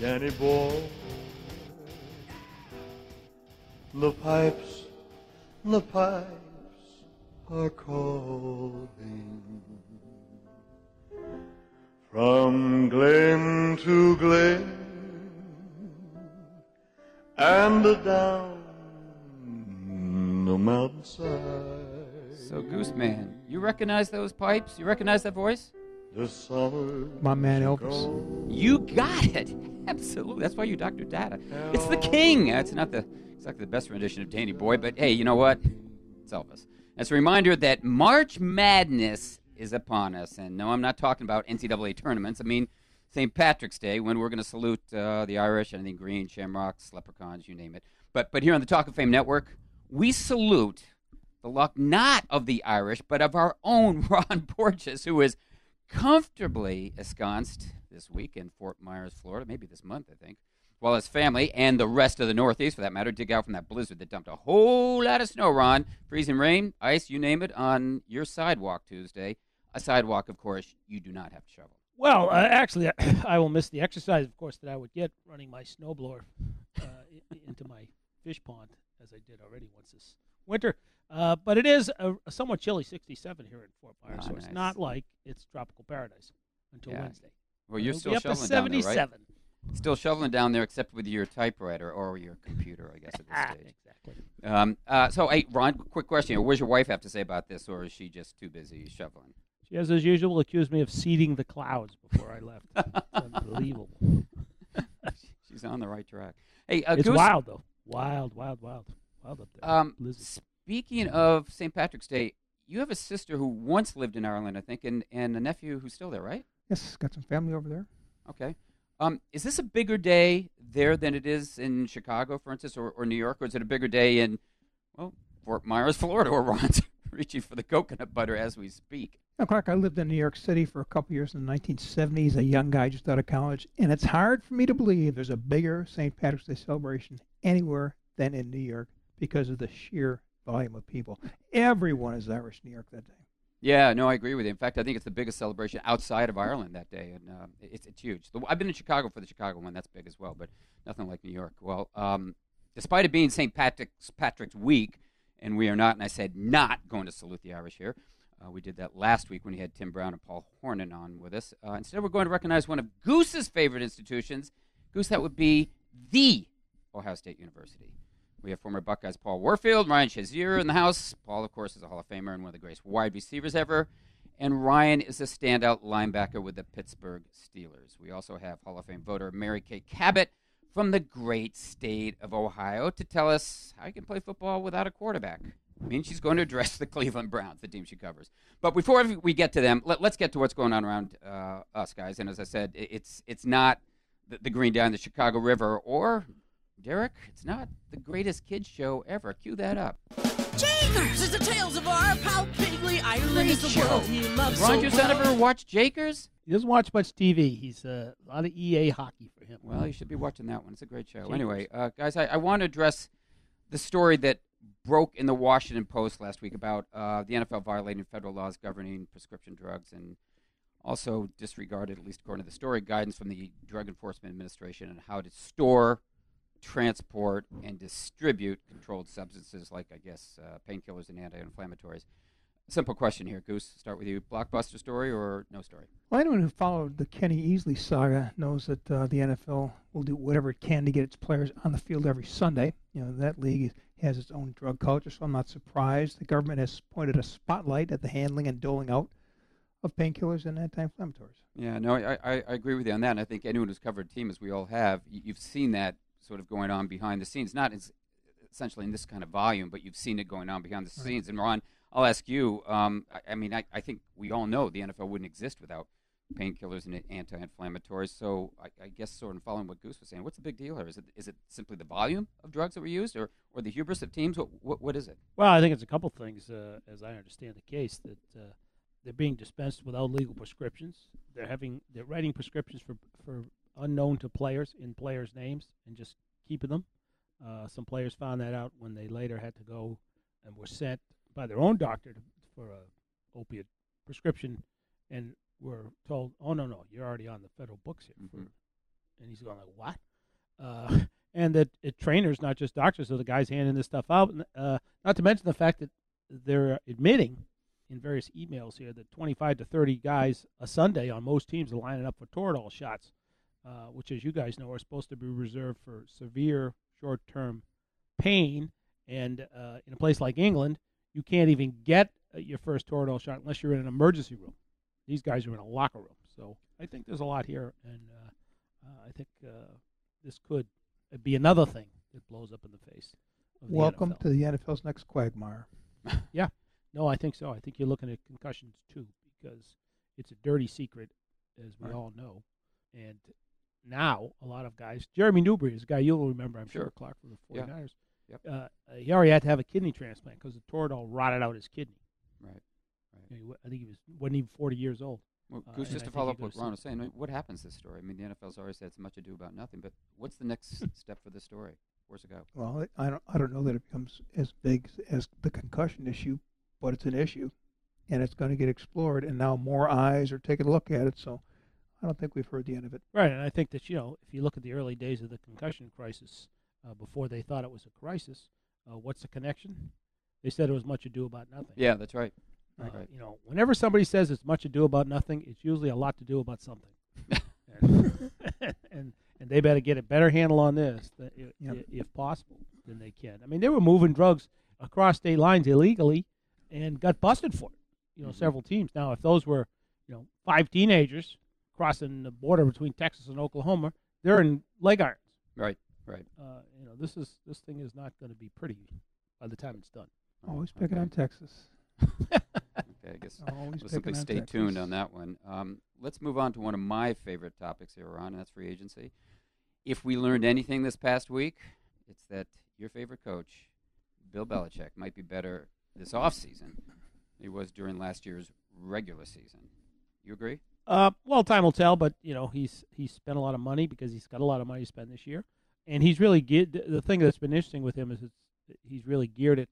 Danny boy, the pipes, the pipes are calling from glen to glen and down the mountainside. So, Gooseman, you recognize those pipes? You recognize that voice? The summer My man Elvis. gone. You got it. Absolutely. That's why you Dr. Data. It's the king. It's not the exactly the best rendition of Danny Boy, but hey, you know what? It's Elvis. It's a reminder that March Madness is upon us. And no, I'm not talking about NCAA tournaments. I mean St. Patrick's Day when we're going to salute uh, the Irish, anything green, shamrocks, leprechauns, you name it. But, but here on the Talk of Fame Network, we salute the luck not of the Irish, but of our own Ron Borges, who is comfortably ensconced this week in Fort Myers, Florida, maybe this month, I think, while his family and the rest of the Northeast, for that matter, dig out from that blizzard that dumped a whole lot of snow, Ron, freezing rain, ice, you name it, on your sidewalk Tuesday. A sidewalk, of course, you do not have to shovel. Well, uh, actually, I will miss the exercise, of course, that I would get running my snowblower uh, into my fish pond, as I did already once this winter. Uh, but it is a, a somewhat chilly 67 here in Fort Myers, Ah, so it's not like it's tropical paradise until Yeah. Wednesday. Well, you're It'll still be up to shoveling down there, right? 77. Still shoveling down there, except with your typewriter or your computer, I guess, at Ah, this stage. exactly. Um, uh, so, hey, Ron, quick question here. What does your wife have to say about this, or is she just too busy shoveling? She has, as usual, accused me of seeding the clouds before I left. It's unbelievable. She's on the right track. Hey, uh, it's Goose, wild, though. Wild, wild, wild. Wild up there. Um, Blizzard. speaking of St. Patrick's Day, you have a sister who once lived in Ireland, I think, and, and a nephew who's still there, right? Yes, got some family over there. Okay. Um, is this a bigger day there than it is in Chicago, for instance, or, or New York, or is it a bigger day in, well, Fort Myers, Florida, where Ron's reaching for the coconut butter as we speak? Now, Clark, I lived in New York City for a couple years in the 1970s, a young guy just out of college, and it's hard for me to believe there's a bigger St. Patrick's Day celebration anywhere than in New York because of the sheer volume of people. Everyone is Irish in New York that day. Yeah, no, I agree with you. In fact, I think it's the biggest celebration outside of Ireland that day, and uh, it's it's huge. The, I've been in Chicago for the Chicago one; that's big as well, but nothing like New York. Well, um, despite it being St. Patrick's Patrick's Week, and we are not, and I said not going to salute the Irish here. Uh, we did that last week when we had Tim Brown and Paul Hornung on with us. Uh, instead, we're going to recognize one of Goose's favorite institutions. Goose, that would be the Ohio State University. We have former Buckeyes Paul Warfield, Ryan Shazier in the house. Paul, of course, is a Hall of Famer and one of the greatest wide receivers ever. And Ryan is a standout linebacker with the Pittsburgh Steelers. We also have Hall of Fame voter Mary Kay Cabot from the great state of Ohio to tell us how you can play football without a quarterback. I mean, she's going to address the Cleveland Browns, the team she covers. But before we get to them, let, us get to what's going on around uh, us, guys. And as I said, it- it's it's not the, the Green down the Chicago River or Derek. It's not the greatest kids show ever. Cue that up. Jakers is the tales of our pal Piggly Ireland is the world he loves Ron, so your son well. ever watch Jakers? He doesn't watch much TV. He's uh, a lot of EA hockey for him. Well, you should be watching that one. It's a great show. Jakers. Anyway, uh, guys, I, I want to address the story that broke in the Washington Post last week about uh, the NFL violating federal laws governing prescription drugs and also disregarded, at least according to the story, guidance from the Drug Enforcement Administration on how to store, transport, and distribute controlled substances like, I guess, uh, painkillers and anti-inflammatories. Simple question here, Goose. Start with you. Blockbuster story or no story? Well, anyone who followed the Kenny Easley saga knows that uh, the NFL will do whatever it can to get its players on the field every Sunday. You know, that league has its own drug culture, so I'm not surprised. The government has pointed a spotlight at the handling and doling out of painkillers and anti-inflammatories. Yeah, no, I, I, I agree with you on that. And I think anyone who's covered a team, as we all have, you've seen that sort of going on behind the scenes. Not essentially in this kind of volume, but you've seen it going on behind the Right. scenes. And Ron, I'll ask you. Um, I, I mean, I, I think we all know the NFL wouldn't exist without painkillers and anti-inflammatories. So I, I guess sort of following what Goose was saying, what's the big deal here? Is it is it simply the volume of drugs that were used, or or the hubris of teams? What what, what is it? Well, I think it's a couple things, uh, as I understand the case, that uh, they're being dispensed without legal prescriptions. They're having they're writing prescriptions for for unknown to players in players' names and just keeping them. Uh, some players found that out when they later had to go and were sent by their own doctor to, for a opiate prescription, and were told, "Oh no, no, you're already on the federal books here." Mm-hmm. And he's going like, "What?" Uh, and that it, trainers, not just doctors, are the guys handing this stuff out. Uh, not to mention the fact that they're admitting in various emails here that 25 to 30 guys a Sunday on most teams are lining up for Toradol shots, uh, which, as you guys know, are supposed to be reserved for severe short-term pain. And uh, in a place like England, you can't even get uh, your first Toradol shot unless you're in an emergency room. These guys are in a locker room. So I think there's a lot here, and uh, uh, I think uh, this could be another thing that blows up in the face. Of the Welcome NFL. to the NFL's next quagmire. yeah, no, I think so. I think you're looking at concussions too because it's a dirty secret, as we Right. all know. And now a lot of guys, Jeremy Newberry is a guy you'll remember, I'm sure, Sure. Clark from the Yeah. 49ers. Yep. Uh, he already had to have a kidney transplant because the Toradol rotted out his kidney. Right. Right. You know, he I think he was wasn't even 40 years old. Well, Uh, Goose, and just to think follow up what Ron was saying, I mean, what happens to this story? I mean, the NFL's already said it's much ado about nothing, but what's the next step for this story? Where's it go? Well, it- I don't, I don't know that it becomes as big as the concussion issue, but it's an issue, and it's going to get explored. And now more eyes are taking a look at it. So I don't think we've heard the end of it. Right, and I think that you know, if you look at the early days of the concussion crisis, uh, before they thought it was a crisis, uh, what's the connection? They said it was much ado about nothing. Yeah, that's right. Uh, Right, right. You know, whenever somebody says it's much ado about nothing, it's usually a lot to do about something. and, and and they better get a better handle on this, th- i- Yep. if possible, than they can. I mean, they were moving drugs across state lines illegally, and got busted for it. You know, Mhm. several teams. Now, if those were, you know, five teenagers crossing the border between Texas and Oklahoma, they're in leg irons. Right, right. Uh, you know, this is this thing is not going to be pretty by the time it's done. Always picking okay. on Texas. Okay, I guess Always we'll simply stay Texas. tuned on that one. Um, let's move on to one of my favorite topics here, Ron, and that's free agency. If we learned anything this past week, it's that your favorite coach, Bill Belichick, might be better this offseason than he was during last year's regular season. You agree? Uh, well, time will tell, but you know he's he's spent a lot of money because he's got a lot of money to spend this year, and he's really geared. The thing that's been interesting with him is he's really geared it,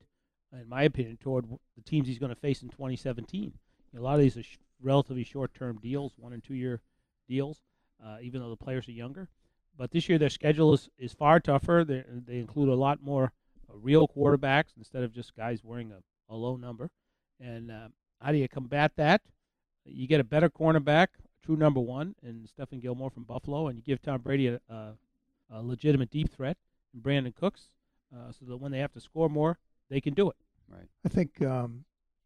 in my opinion, toward the teams he's going to face in 2017. A lot of these are sh- relatively short-term deals, one and two-year deals, uh, even though the players are younger. But this year their schedule is, is far tougher. They they include a lot more uh, real quarterbacks instead of just guys wearing a, a low number. And uh, how do you combat that? You get a better cornerback, true number one, and Stephon Gilmore from Buffalo, and you give Tom Brady a, a, a legitimate deep threat, and Brandin Cooks, uh, so that when they have to score more, they can do it. Right. I think um,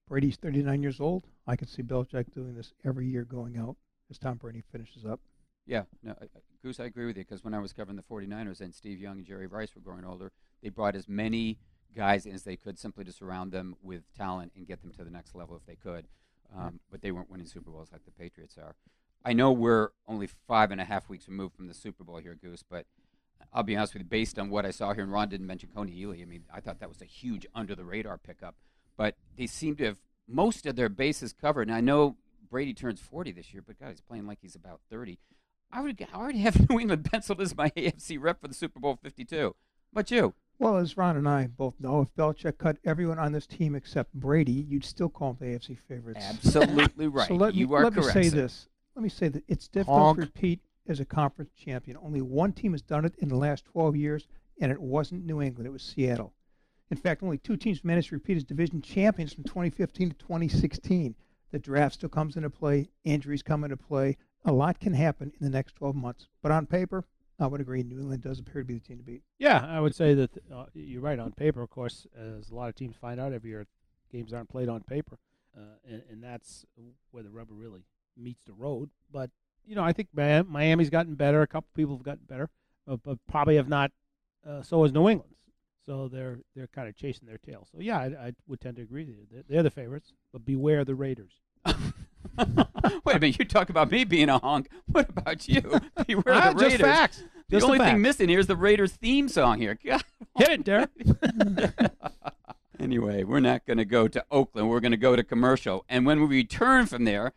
Brady's 39 years old. I can see Belichick doing this every year going out as Tom Brady finishes up. Yeah, no, I, I- Goose, I agree with you because when I was covering the 49ers and Steve Young and Jerry Rice were growing older, they brought as many guys in as they could simply to surround them with talent and get them to the next level if they could. Um, But they weren't winning Super Bowls like the Patriots are. I know we're only five and a half weeks removed from the Super Bowl here, Goose, but I'll be honest with you, based on what I saw here, and Ron didn't mention Kony Ealy. I mean, I thought that was a huge under the radar pickup, but they seem to have most of their bases covered. And I know Brady turns 40 this year, but God, he's playing like he's about 30. I would I already have New England penciled as my AFC rep for the Super Bowl 52. But you? Well, as Ron and I both know, if Belichick cut everyone on this team except Brady, you'd still call them the AFC favorites. Absolutely right. So let you me, are let correct. me say sir. this. Let me say that it's difficult Honk. to repeat as a conference champion. Only one team has done it in the last 12 years, and it wasn't New England. It was Seattle. In fact, only two teams managed to repeat as division champions from 2015 to 2016. The draft still comes into play. Injuries come into play. A lot can happen in the next 12 months. But on paper, I would agree New England does appear to be the team to beat. Yeah, I would say that uh, you're right on paper. Of course, as a lot of teams find out every year, games aren't played on paper, uh, and, and that's where the rubber really meets the road. But you know, I think Miami's gotten better. A couple people have gotten better, uh, but probably have not. Uh, so has New England. So they're they're kind of chasing their tail. So yeah, I, I would tend to agree with you. They're, they're the favorites, but beware the Raiders. Wait a minute, you talk about me being a honk. What about you? Beware Ah, the just facts. The Just the only thing missing here is the Raiders theme song here. God. Hit it, Derek. Anyway, we're not going to go to Oakland. We're going to go to commercial. And when we return from there,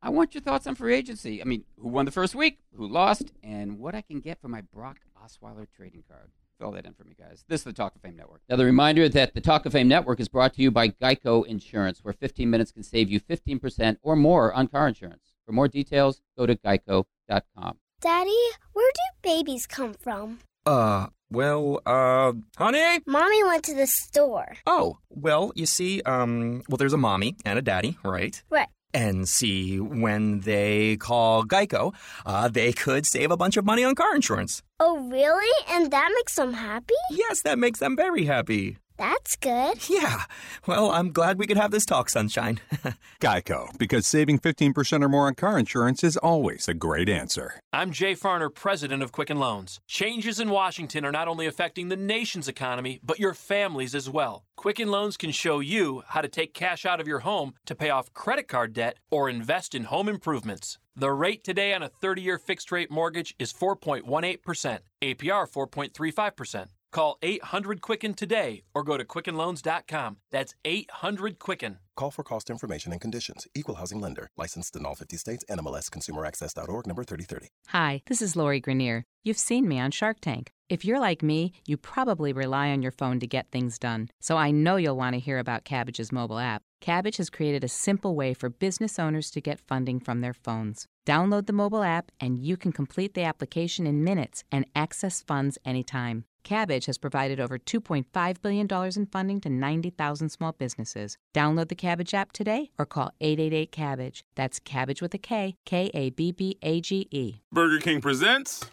I want your thoughts on free agency. I mean, who won the first week, who lost, and what I can get for my Brock Osweiler trading card. Fill that in for me, guys. This is the Talk of Fame Network. Now, the reminder that the Talk of Fame Network is brought to you by Geico Insurance, where 15 minutes can save you 15% or more on car insurance. For more details, go to geico.com. Daddy, where do babies come from? Uh, well, uh, honey? Mommy went to the store. Oh, well, you see, um, well, there's a mommy and a daddy, right? Right. And see, when they call Geico, uh, they could save a bunch of money on car insurance. Oh, really? And that makes them happy? Yes, that makes them very happy. That's good. Yeah. Well, I'm glad we could have this talk, Sunshine. Geico, because saving 15% or more on car insurance is always a great answer. I'm Jay Farner, president of Quicken Loans. Changes in Washington are not only affecting the nation's economy, but your families as well. Quicken Loans can show you how to take cash out of your home to pay off credit card debt or invest in home improvements. The rate today on a 30 year fixed rate mortgage is 4.18%, APR 4.35%. Call 800 Quicken today or go to QuickenLoans.com. That's 800 Quicken. Call for cost information and conditions. Equal housing lender. Licensed in all 50 states. NMLS ConsumerAccess.org number 3030. Hi, this is Lori Greiner. You've seen me on Shark Tank. If you're like me, you probably rely on your phone to get things done. So I know you'll want to hear about Kabbage's mobile app. Kabbage has created a simple way for business owners to get funding from their phones. Download the mobile app and you can complete the application in minutes and access funds anytime. Kabbage has provided over $2.5 billion in funding to 90,000 small businesses. Download the Kabbage app today or call 888 Kabbage. That's Kabbage with a K, K A B B A G E. Burger King presents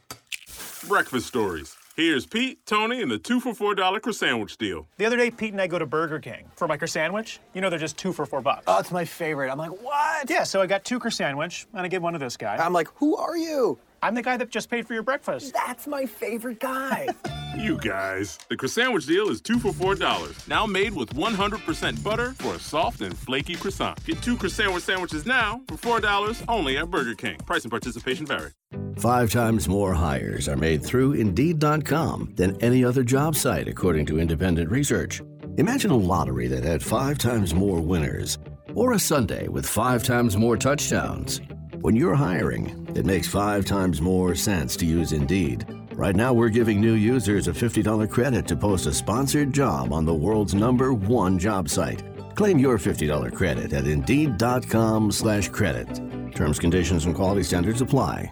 Breakfast Stories. Here's Pete, Tony, and the two for four dollar croissant sandwich deal. The other day, Pete and I go to Burger King for my croissant. Sandwich. You know, they're just two for four bucks. Oh, it's my favorite. I'm like, what? Yeah, so I got two croissant and I give one to this guy. I'm like, who are you? I'm the guy that just paid for your breakfast. That's my favorite guy. You guys, the croissant sandwich deal is two for four dollars. Now made with 100% butter for a soft and flaky croissant. Get two croissant sandwiches now for four dollars only at Burger King. Price and participation vary. Five times more hires are made through Indeed.com than any other job site, according to independent research. Imagine a lottery that had five times more winners, or a Sunday with five times more touchdowns. When you're hiring, it makes five times more sense to use Indeed. Right now, we're giving new users a $50 credit to post a sponsored job on the world's number one job site. Claim your $50 credit at Indeed.com slash credit. Terms, conditions, and quality standards apply.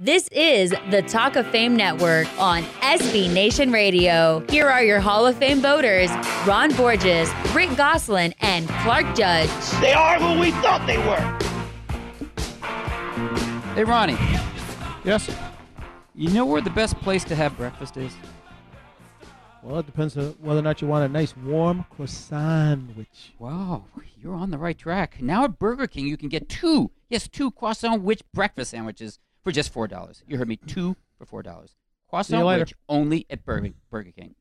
This is the Talk of Fame Network on SB Nation Radio. Here are your Hall of Fame voters Ron Borges, Rick Gosselin, and Clark Judge. They are who we thought they were. Hey, Ronnie. Yes. You know where the best place to have breakfast is? Well, it depends on whether or not you want a nice warm croissant sandwich. Wow, you're on the right track. Now at Burger King, you can get two, yes, two Croissan'wich breakfast sandwiches for just four dollars. You heard me, two for four dollars. Croissan'wich only at Burger, Burger King.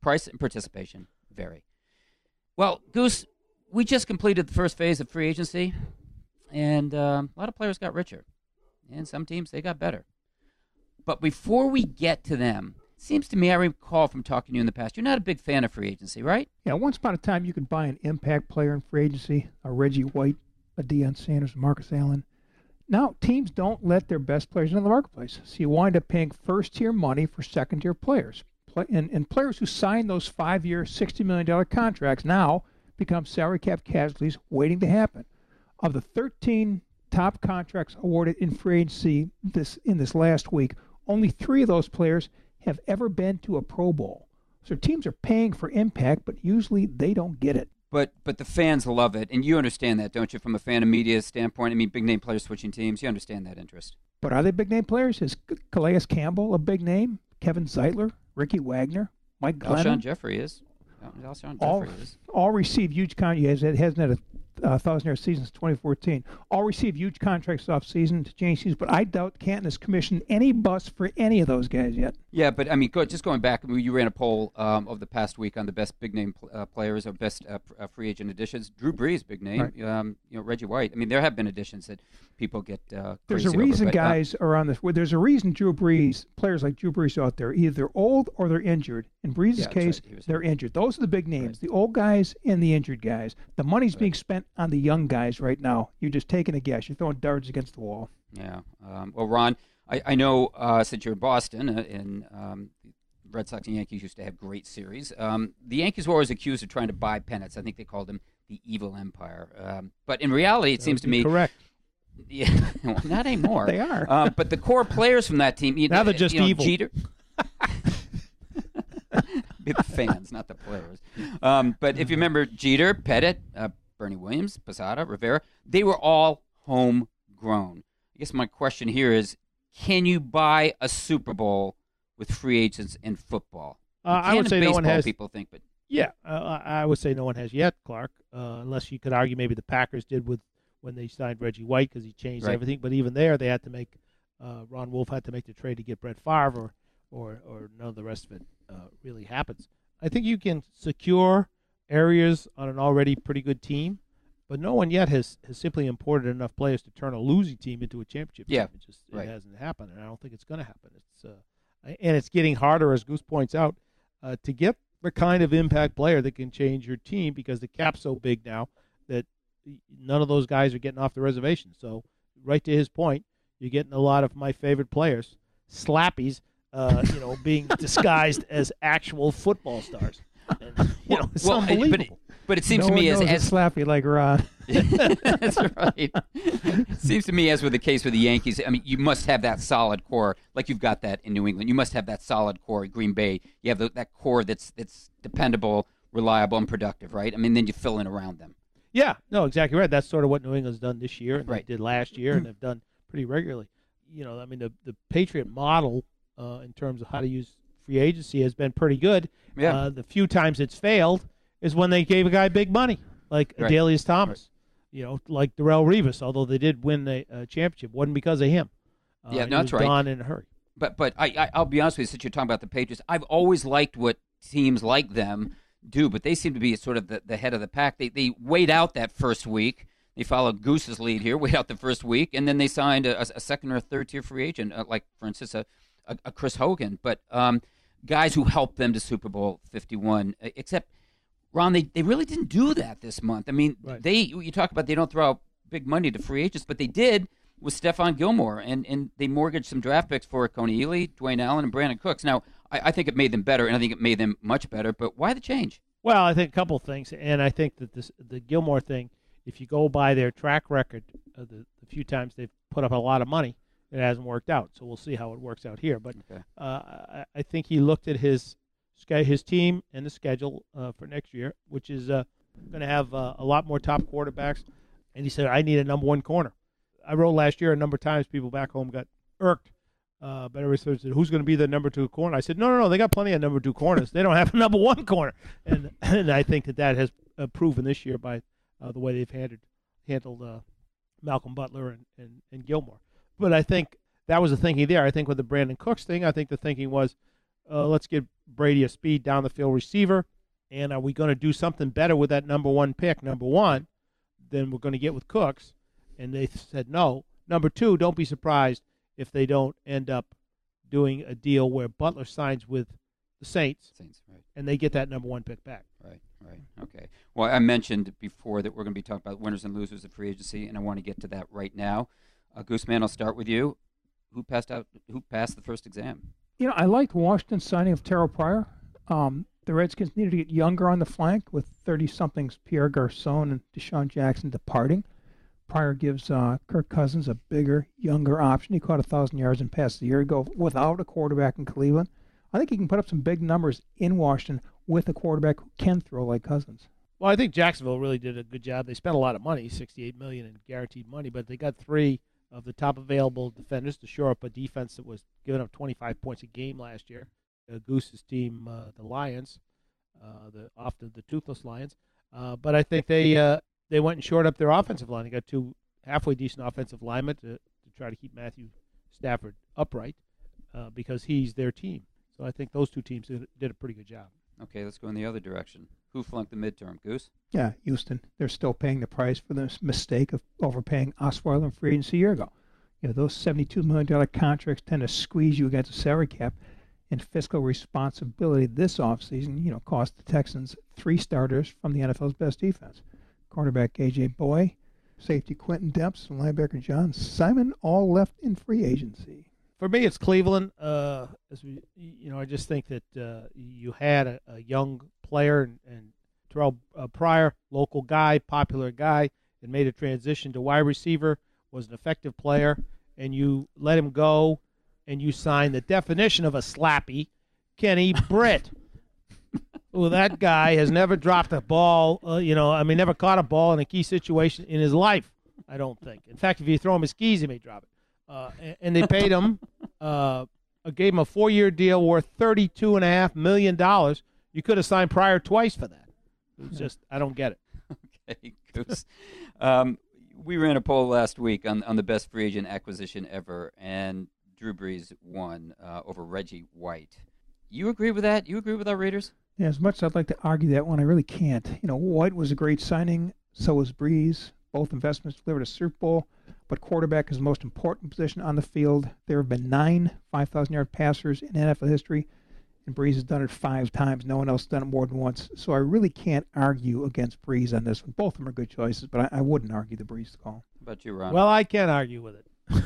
Price and participation vary. Well, Goose, we just completed the first phase of free agency, and um, a lot of players got richer, and some teams they got better. But before we get to them, seems to me I recall from talking to you in the past, you're not a big fan of free agency, right? Yeah, once upon a time you could buy an impact player in free agency, a Reggie White, a Deion Sanders, a Marcus Allen. Now teams don't let their best players into the marketplace, so you wind up paying first-tier money for second-tier players. And, and players who sign those five-year, $60 million contracts now become salary cap casualties waiting to happen. Of the 13 top contracts awarded in free agency this in this last week, only three of those players have ever been to a Pro Bowl. So teams are paying for impact, but usually they don't get it. But but the fans love it, and you understand that, don't you? From a fan and media standpoint, I mean, big name players switching teams, you understand that interest. But are they big name players? Is Calais Campbell a big name? Kevin Zeitler, Ricky Wagner, Mike Glennon? Alshon Jeffery is. Alshon all, Jeffery is. all receive huge contracts. It hasn't had a uh, thousand yard season since 2014. All receive huge contracts off season to change seasons, but I doubt Canton has commissioned any bus for any of those guys yet. Yeah, but I mean, go, just going back, I mean, you ran a poll um, of the past week on the best big name pl- uh, players or best uh, pr- uh, free agent additions. Drew Brees, big name. Right. Um, you know, Reggie White. I mean, there have been additions that people get. Uh, There's a reason over, but, uh, guys are on this. Well, there's a reason Drew Brees, players like Drew Brees out there, either they're old or they're injured. In Brees' Yeah, case, right. They're injured. Those are the big names, the old guys and the injured guys. The money's being spent on the young guys right now. You're just taking a guess. You're throwing darts against the wall. Yeah. Um, well, Ron, I, I know uh, since you're in Boston, uh, and um, Red Sox and Yankees used to have great series. Um, the Yankees were always accused of trying to buy pennants. I think they called them the evil empire. Um, but in reality, it That seems to me correct. Yeah, well, not anymore. They are. Uh, but the core players from that team, you Now know, they're just you know, evil. Jeter. The fans, not the players. Um, but if you remember Jeter, Pettitte, uh, Bernie Williams, Posada, Rivera, they were all homegrown. I guess my question here is can you buy a Super Bowl with free agents in football? Uh, I would say no one baseball, has- people think, but Yeah, uh, I I would say no one has yet, Clark. Uh, unless you could argue maybe the Packers did with when they signed Reggie White because he changed Right. everything. But even there, they had to make uh, Ron Wolf had to make the trade to get Brett Favre, or or, or none of the rest of it uh, really happens. I think you can secure areas on an already pretty good team, but no one yet has, has simply imported enough players to turn a losing team into a championship Yeah, team. It just right. it hasn't happened, and I don't think it's going to happen. It's uh, and it's getting harder, as Goose points out, uh, to get the kind of impact player that can change your team because the cap's so big now that none of those guys are getting off the reservation. So, right to his point, you're getting a lot of my favorite players, slappies, uh, you know, being disguised as actual football stars. And, you know, it's well, uh, but it, but it seems no to me one as, knows as a slappy like Ron. That's right. It seems to me, as with the case with the Yankees, I mean, you must have that solid core, like you've got that in New England. You must have that solid core at Green Bay. You have the, that core that's that's dependable, reliable, and productive, right? I mean, then you fill in around them. Yeah, no, exactly right. That's sort of what New England's done this year, and Right. they did last year, and they've done pretty regularly. You know, I mean, the the Patriot model uh, in terms of how to use free agency has been pretty good. Yeah. Uh, the few times it's failed is when they gave a guy big money, like Right. Adalius Thomas. You know, like Darrelle Revis, although they did win the a championship, wasn't because of him. Uh, Yeah, no, that's right. Gone in a hurry. But but I, I I'll be honest with you, since you're talking about the Patriots, I've always liked what teams like them do, but they seem to be sort of the, the head of the pack. They they wait out that first week. They followed Goose's lead here, wait out the first week, and then they signed a, a second or a third tier free agent, uh, like for instance a, a, a Chris Hogan. But um, guys who helped them to Super Bowl 51, uh, except Ron, they, they really didn't do that this month. I mean, they you talk about they don't throw out big money to free agents, but they did with Stephon Gilmore, and, and they mortgaged some draft picks for Kony Ealy, Dwayne Allen, and Brandin Cooks. Now, I, I think it made them better, and I think it made them much better. But why the change? Well, I think a couple things, and I think that this the Gilmore thing. If you go by their track record, uh, the, the few times they've put up a lot of money, it hasn't worked out. So we'll see how it works out here. But Okay. uh, I, I think he looked at his his team and the schedule uh, for next year, which is uh, going to have uh, a lot more top quarterbacks, and he said, "I need a number one corner." I wrote last year a number of times. People back home got irked. Uh, but everybody said, "Who's going to be the number two corner?" I said, "No, no, no. They got plenty of number two corners. They don't have a number one corner." And and I think that that has uh, proven this year by uh, the way they've handled handled uh, Malcolm Butler and, and and Gilmore. But I think that was the thinking there. I think with the Brandon Cooks thing, I think the thinking was, uh, let's get Brady a speed down the field receiver, and are we going to do something better with that number one pick, number one, than we're going to get with Cooks? And they said no. Number two, don't be surprised if they don't end up doing a deal where Butler signs with the Saints, Saints, right? and they get that number one pick back. Right, right. Okay. Well, I mentioned before that we're going to be talking about winners and losers of free agency, and I want to get to that right now. Uh, Gooseman, I'll start with you. Who passed out? Who passed the first exam? You know, I liked Washington's signing of Terrell Pryor. Um, the Redskins needed to get younger on the flank with 30 somethings Pierre Garcon and DeSean Jackson departing. Pryor gives uh, Kirk Cousins a bigger, younger option. He caught a 1,000 yards and passed a year ago without a quarterback in Cleveland. I think he can put up some big numbers in Washington with a quarterback who can throw like Cousins. Well, I think Jacksonville really did a good job. They spent a lot of money, 68 million in guaranteed money, but they got three of the top available defenders to shore up a defense that was giving up 25 points a game last year. Uh, Goose's team, uh, the Lions, uh, the often the toothless Lions. Uh, but I think they uh, they went and shored up their offensive line. They got two halfway decent offensive linemen to, to try to keep Matthew Stafford upright uh, because he's their team. So I think those two teams did, did a pretty good job. Okay, let's go in the other direction. Who flunked the midterm? Goose? Yeah, Houston. They're still paying the price for this mistake of overpaying Osweiler in free agency a year ago. You know, those $72 million contracts tend to squeeze you against the salary cap, and fiscal responsibility this offseason, you know, cost the Texans three starters from the NFL's best defense. Cornerback A.J. Bouye, safety Quintin Demps, and linebacker John Simon all left in free agency. For me, it's Cleveland. Uh, as we, you know, I just think that uh, you had a, a young player and, and Terrell uh, Pryor, local guy, popular guy, and made a transition to wide receiver. Was an effective player, and you let him go, and you signed the definition of a slappy, Kenny Britt. well, that guy has never dropped a ball. Uh, you know, I mean, never caught a ball in a key situation in his life. I don't think. In fact, if you throw him his skis, he may drop it. Uh, and, and, they paid him, uh, gave him a four-year deal worth thirty-two and a half million dollars. You could have signed Pryor twice for that. It's just I don't get it. okay, Goose. Um, we ran a poll last week on on the best free agent acquisition ever, and Drew Brees won uh, over Reggie White. You agree with that? You agree with our readers? Yeah, as much as I'd like to argue that one, I really can't. You know, White was a great signing. So was Brees. Both investments delivered a Super Bowl but quarterback is the most important position on the field. There have been nine 5,000 yard passers in NFL history, and Brees has done it five times. No one else has done it more than once. So I really can't argue against Brees on this one. Both of them are good choices, but I, I wouldn't argue the Brees call. How about you, Ron? Well, I can't argue with it.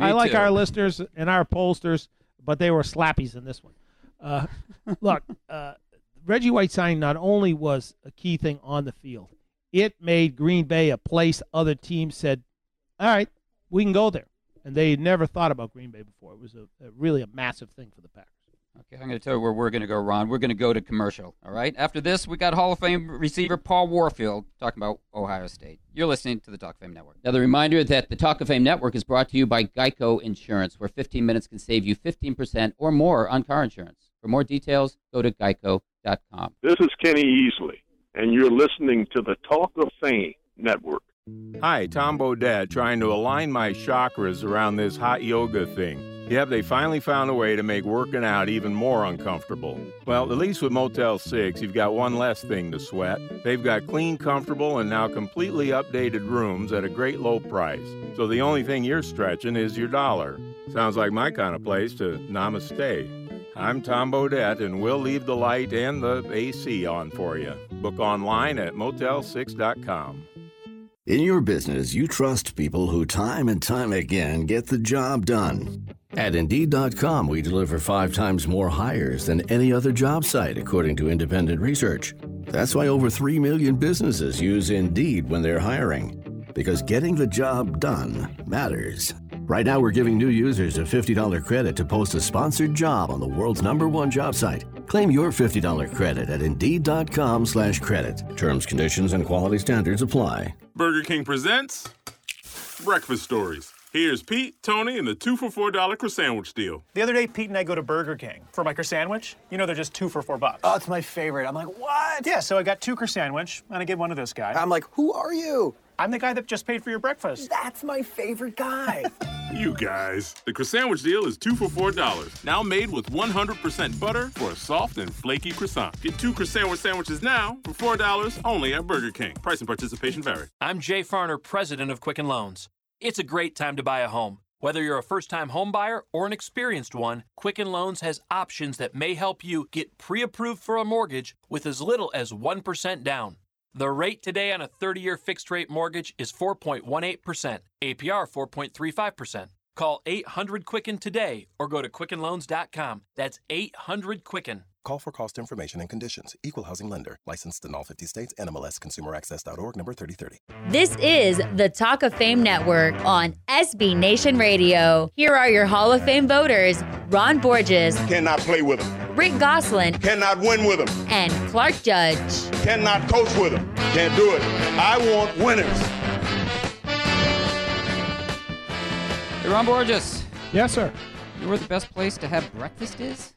I like too. our listeners and our pollsters, but they were slappies in this one. Uh, look, uh, Reggie White signing not only was a key thing on the field, it made Green Bay a place other teams said, all right, we can go there. And they never thought about Green Bay before. It was a, a really a massive thing for the Packers. Okay, I'm going to tell you where we're going to go, Ron. We're going to go to commercial. All right. After this, we got Hall of Fame receiver Paul Warfield talking about Ohio State. You're listening to the Talk of Fame Network. Another reminder that the Talk of Fame Network is brought to you by Geico Insurance, where 15 minutes can save you 15% or more on car insurance. For more details, go to geico.com. This is Kenny Easley, and you're listening to the Talk of Fame Network. Hi, Tom Bodett trying to align my chakras around this hot yoga thing. Yep, they finally found a way to make working out even more uncomfortable. Well, at least with Motel 6, you've got one less thing to sweat. They've got clean, comfortable, and now completely updated rooms at a great low price. So the only thing you're stretching is your dollar. Sounds like my kind of place to namaste. I'm Tom Bodett, and we'll leave the light and the AC on for you. Book online at motel6.com. In your business, you trust people who time and time again get the job done. At Indeed.com, we deliver five times more hires than any other job site, according to independent research. That's why over 3 million businesses use Indeed when they're hiring, because getting the job done matters. Right now, we're giving new users a $50 credit to post a sponsored job on the world's number one job site. Claim your $50 credit at Indeed.com slash credit. Terms, conditions, and quality standards apply. Burger King presents Breakfast Stories. Here's Pete, Tony, and the two for four dollar croissant sandwich deal. The other day, Pete and I go to Burger King for my sandwich. You know they're just two for four bucks. Oh, it's my favorite. I'm like, what? Yeah, so I got two sandwich, and I gave one to this guy. I'm like, who are you? I'm the guy that just paid for your breakfast. That's my favorite guy. you guys. The croissant sandwich deal is two for four dollars. Now made with 100% butter for a soft and flaky croissant. Get two croissant sandwich sandwiches now for four dollars only at Burger King. Price and participation vary. I'm Jay Farner, president of Quicken Loans. It's a great time to buy a home. Whether you're a first time home buyer or an experienced one, Quicken Loans has options that may help you get pre approved for a mortgage with as little as 1% down. The rate today on a 30 year fixed rate mortgage is 4.18%, APR 4.35%. Call 800 Quicken today or go to QuickenLoans.com. That's 800 Quicken. Call for cost information and conditions. Equal housing lender. Licensed in all 50 states. NMLS ConsumerAccess.org number 3030. This is the Talk of Fame Network on SB Nation Radio. Here are your Hall of Fame voters Ron Borges, Cannot play with him. Rick Gosselin, Cannot win with him. and Clark Judge. Cannot coach with them. Can't do it. I want winners. Hey, Ron Borges. Yes, sir. You know where the best place to have breakfast is?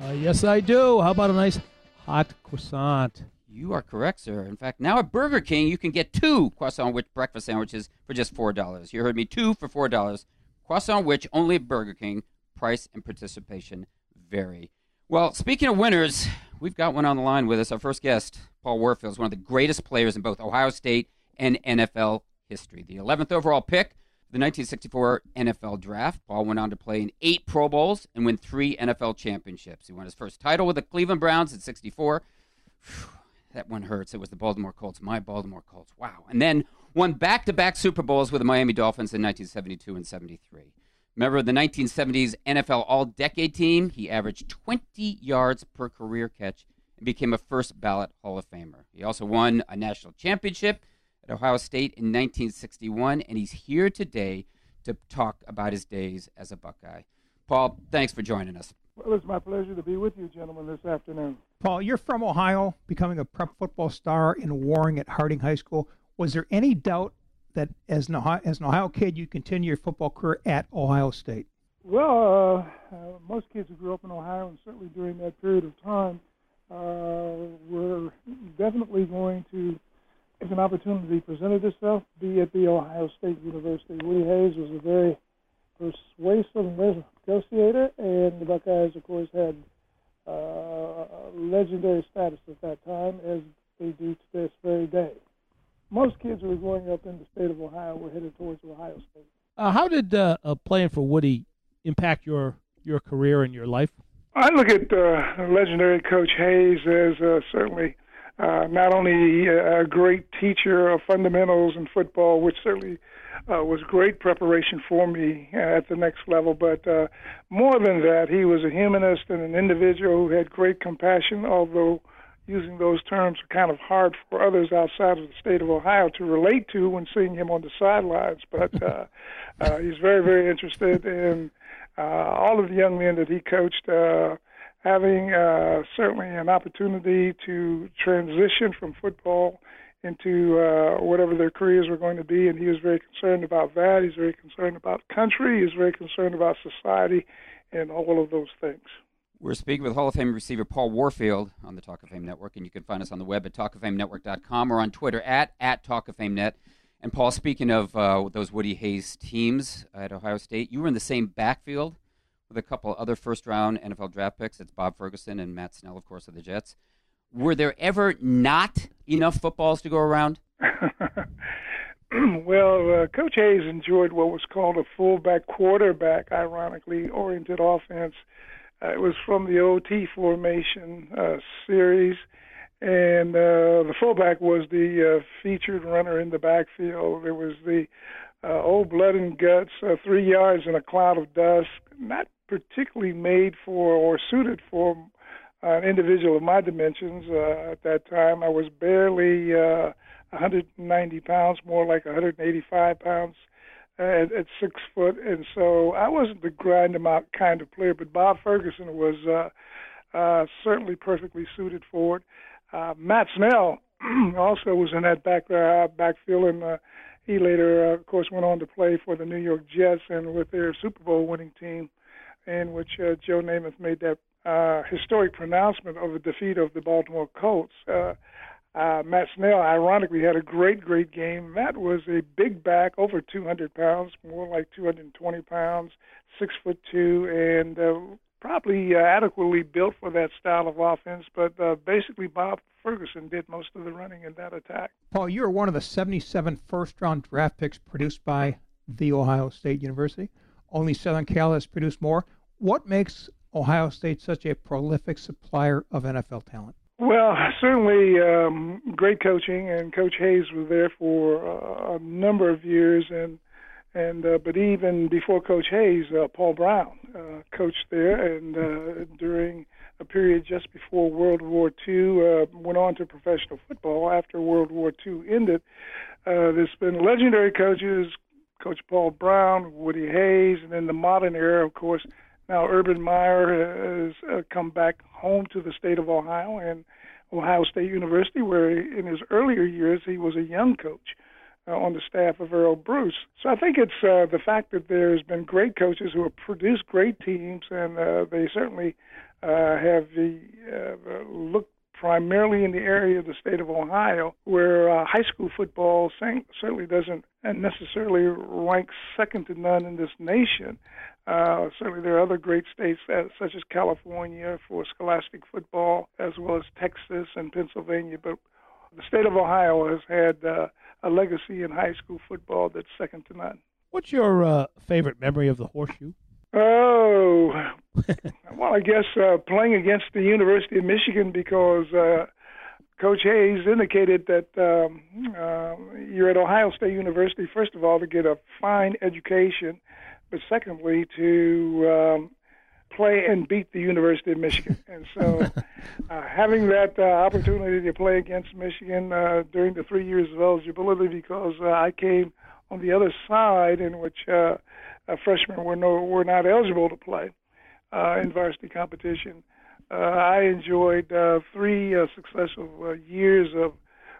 Uh, yes, I do. How about a nice hot croissant? You are correct, sir. In fact, now at Burger King, you can get two Croissan'wich breakfast sandwiches for just $4. You heard me, two for $4. Croissan'wich only at Burger King. Price and participation vary. Well, speaking of winners, we've got one on the line with us. Our first guest, Paul Warfield, is one of the greatest players in both Ohio State and NFL history. The 11th overall pick the 1964 NFL Draft. Paul went on to play in eight Pro Bowls and win three NFL championships. He won his first title with the Cleveland Browns in 64. That one hurts. It was the Baltimore Colts, my Baltimore Colts. Wow. And then won back to back Super Bowls with the Miami Dolphins in 1972 and 73. Member of the 1970s NFL All Decade team, he averaged 20 yards per career catch and became a first ballot Hall of Famer. He also won a national championship at Ohio State in 1961, and he's here today to talk about his days as a Buckeye. Paul, thanks for joining us. Well, it's my pleasure to be with you, gentlemen, this afternoon. Paul, you're from Ohio, becoming a prep football star in Warren at Harding High School. Was there any doubt that as an Ohio, as an Ohio kid you'd continue your football career at Ohio State? Well, uh, uh, most kids who grew up in Ohio, and certainly during that period of time, uh, were definitely going to, if an opportunity presented itself, be at the Ohio State University. Woody Hayes was a very persuasive negotiator, and the Buckeyes, of course, had uh, legendary status at that time, as they do to this very day. Most kids who were growing up in the state of Ohio were headed towards Ohio State. Uh, how did uh, uh, playing for Woody impact your your career and your life? I look at uh, legendary Coach Hayes as uh, certainly uh, not only a great teacher of fundamentals in football, which certainly uh, was great preparation for me at the next level, but uh, more than that, he was a humanist and an individual who had great compassion, although using those terms are kind of hard for others outside of the state of Ohio to relate to when seeing him on the sidelines. But uh, uh, he's very, very interested in uh, all of the young men that he coached. Uh, having uh, certainly an opportunity to transition from football into uh, whatever their careers were going to be, and he was very concerned about that. He's very concerned about country. He's very concerned about society, and all of those things. We're speaking with Hall of Fame receiver Paul Warfield on the Talk of Fame Network, and you can find us on the web at talkoffamenetwork.com or on Twitter at, at Talk of Fame Net. And Paul, speaking of uh, those Woody Hayes teams at Ohio State, you were in the same backfield with a couple other first round NFL draft picks. It's Bob Ferguson and Matt Snell, of course, of the Jets. Were there ever not enough footballs to go around? well, uh, Coach Hayes enjoyed what was called a fullback quarterback, ironically oriented offense. Uh, it was from the OT formation uh, series, and uh, the fullback was the uh, featured runner in the backfield. It was the uh, old blood and guts, uh, three yards in a cloud of dust, not particularly made for or suited for an individual of my dimensions. Uh, at that time, I was barely uh, 190 pounds, more like 185 pounds at, at six foot, and so I wasn't the grind them out kind of player. But Bob Ferguson was uh, uh, certainly perfectly suited for it. Uh, Matt Snell also was in that back uh, backfield, and uh, he later, uh, of course, went on to play for the New York Jets and with their Super Bowl winning team, in which uh, Joe Namath made that uh, historic pronouncement of the defeat of the Baltimore Colts. Uh, uh, Matt Snell, ironically, had a great, great game. Matt was a big back, over 200 pounds, more like 220 pounds, six foot two, and uh, probably uh, adequately built for that style of offense. But uh, basically, Bob Ferguson did most of the running in that attack. Paul, you are one of the 77 first round draft picks produced by The Ohio State University. Only Southern Cal has produced more. What makes Ohio State such a prolific supplier of NFL talent? Well, certainly um, great coaching, and Coach Hayes was there for uh, a number of years, and and uh, but even before Coach Hayes, uh, Paul Brown uh, coached there, and uh, during a period just before World War II, uh, went on to professional football after World War II ended. Uh, there's been legendary coaches, Coach Paul Brown, Woody Hayes, and in the modern era, of course, Now, Urban Meyer has uh, come back home to the state of Ohio and Ohio State University, where in his earlier years he was a young coach uh, on the staff of Earle Bruce. So I think it's uh, the fact that there's been great coaches who have produced great teams, and uh, they certainly uh, have the uh, looked primarily in the area of the state of Ohio, where uh, high school football certainly doesn't necessarily rank second to none in this nation. Uh, certainly, there are other great states uh, such as California for scholastic football, as well as Texas and Pennsylvania. But the state of Ohio has had uh, a legacy in high school football that's second to none. What's your uh, favorite memory of the horseshoe? Oh, well, I guess uh, playing against the University of Michigan because uh, Coach Hayes indicated that um, uh, you're at Ohio State University, first of all, to get a fine education, but secondly, to um, play and beat the University of Michigan. And so, uh, having that uh, opportunity to play against Michigan uh, during the three years of eligibility, because uh, I came on the other side, in which uh, uh, freshmen were no were not eligible to play uh, in varsity competition. Uh, I enjoyed uh, three uh, successful uh, years of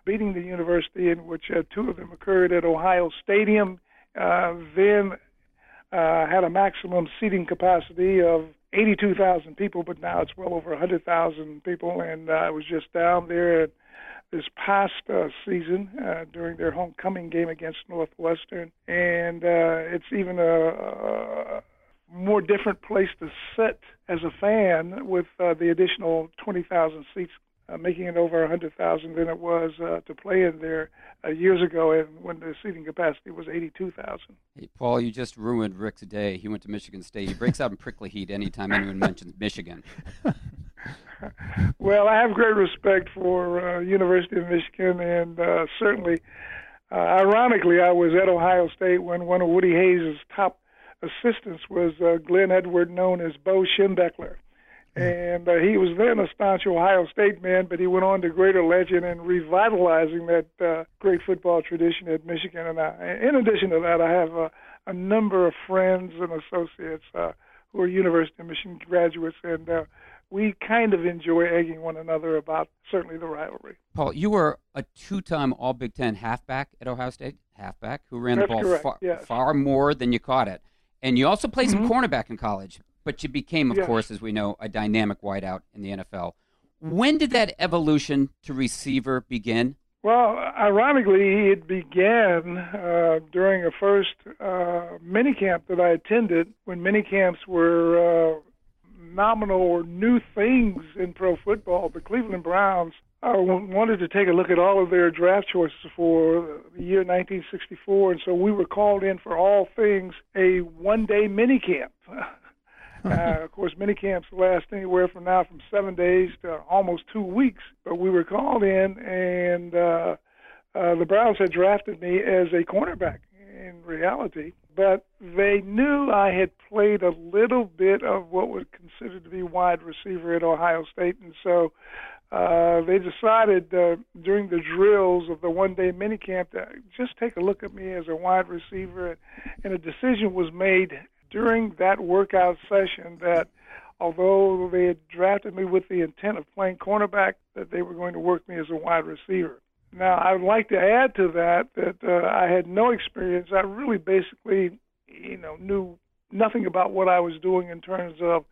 beating the university, in which uh, two of them occurred at Ohio Stadium. Uh, then uh, had a maximum seating capacity of 82,000 people, but now it's well over 100,000 people. And uh, I was just down there this past uh, season uh, during their homecoming game against Northwestern, and uh, it's even a, a more different place to sit as a fan with uh, the additional 20,000 seats, uh, making it over 100,000 than it was uh, to play in there uh, years ago, and when the seating capacity was 82,000. Hey, Paul, you just ruined Rick's day. He went to Michigan State. He breaks out in prickly heat anytime anyone mentions Michigan. well, I have great respect for uh, University of Michigan, and uh, certainly, uh, ironically, I was at Ohio State when one of Woody Hayes' top assistants was uh, Glenn Edward, known as Bo Schembechler. And uh, he was then a staunch Ohio State man, but he went on to greater legend and revitalizing that uh, great football tradition at Michigan. And I, in addition to that, I have a, a number of friends and associates uh, who are University of Michigan graduates, and uh, we kind of enjoy egging one another about certainly the rivalry. Paul, you were a two-time All Big Ten halfback at Ohio State, halfback who ran That's the ball correct, far, yes. far more than you caught it, and you also played Mm-hmm. some cornerback in college. But you became, of Yes. course, as we know, a dynamic wideout in the NFL. When did that evolution to receiver begin? Well, ironically, it began uh, during a first uh, minicamp that I attended when minicamps were uh, nominal or new things in pro football. The Cleveland Browns uh, wanted to take a look at all of their draft choices for the year 1964, and so we were called in for all things a one-day minicamp. Uh, of course, mini camps last anywhere from now from seven days to almost two weeks. But we were called in, and uh, uh, the Browns had drafted me as a cornerback in reality. But they knew I had played a little bit of what was considered to be wide receiver at Ohio State, and so uh, they decided uh, during the drills of the one-day minicamp to just take a look at me as a wide receiver, and a decision was made during that workout session that although they had drafted me with the intent of playing cornerback, that they were going to work me as a wide receiver. Now, I would like to add to that that uh, I had no experience. I really basically, you know, knew nothing about what I was doing in terms of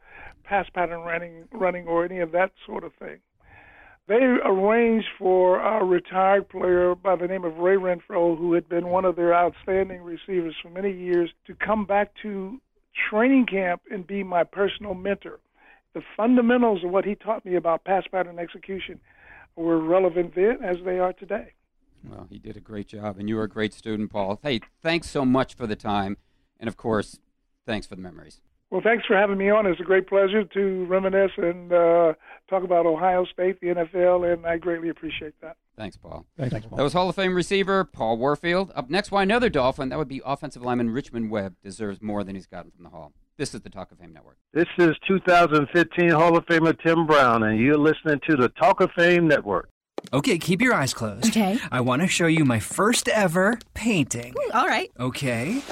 pass pattern running, running or any of that sort of thing. They arranged for a retired player by the name of Ray Renfro, who had been one of their outstanding receivers for many years, to come back to training camp and be my personal mentor. The fundamentals of what he taught me about pass pattern execution were relevant then as they are today. Well, he did a great job, and you were a great student, Paul. Hey, thanks so much for the time, and of course, thanks for the memories. Well, thanks for having me on. It's a great pleasure to reminisce and uh, talk about Ohio State, the NFL, and I greatly appreciate that. Thanks, Paul. Thanks, Paul. That was Hall of Fame receiver Paul Warfield. Up next, why another Dolphin? That would be offensive lineman Richmond Webb. Deserves more than he's gotten from the Hall. This is the Talk of Fame Network. This is 2015 Hall of Famer Tim Brown, and you're listening to the Talk of Fame Network. Okay, keep your eyes closed. Okay. I want to show you my first ever painting. All right. Okay.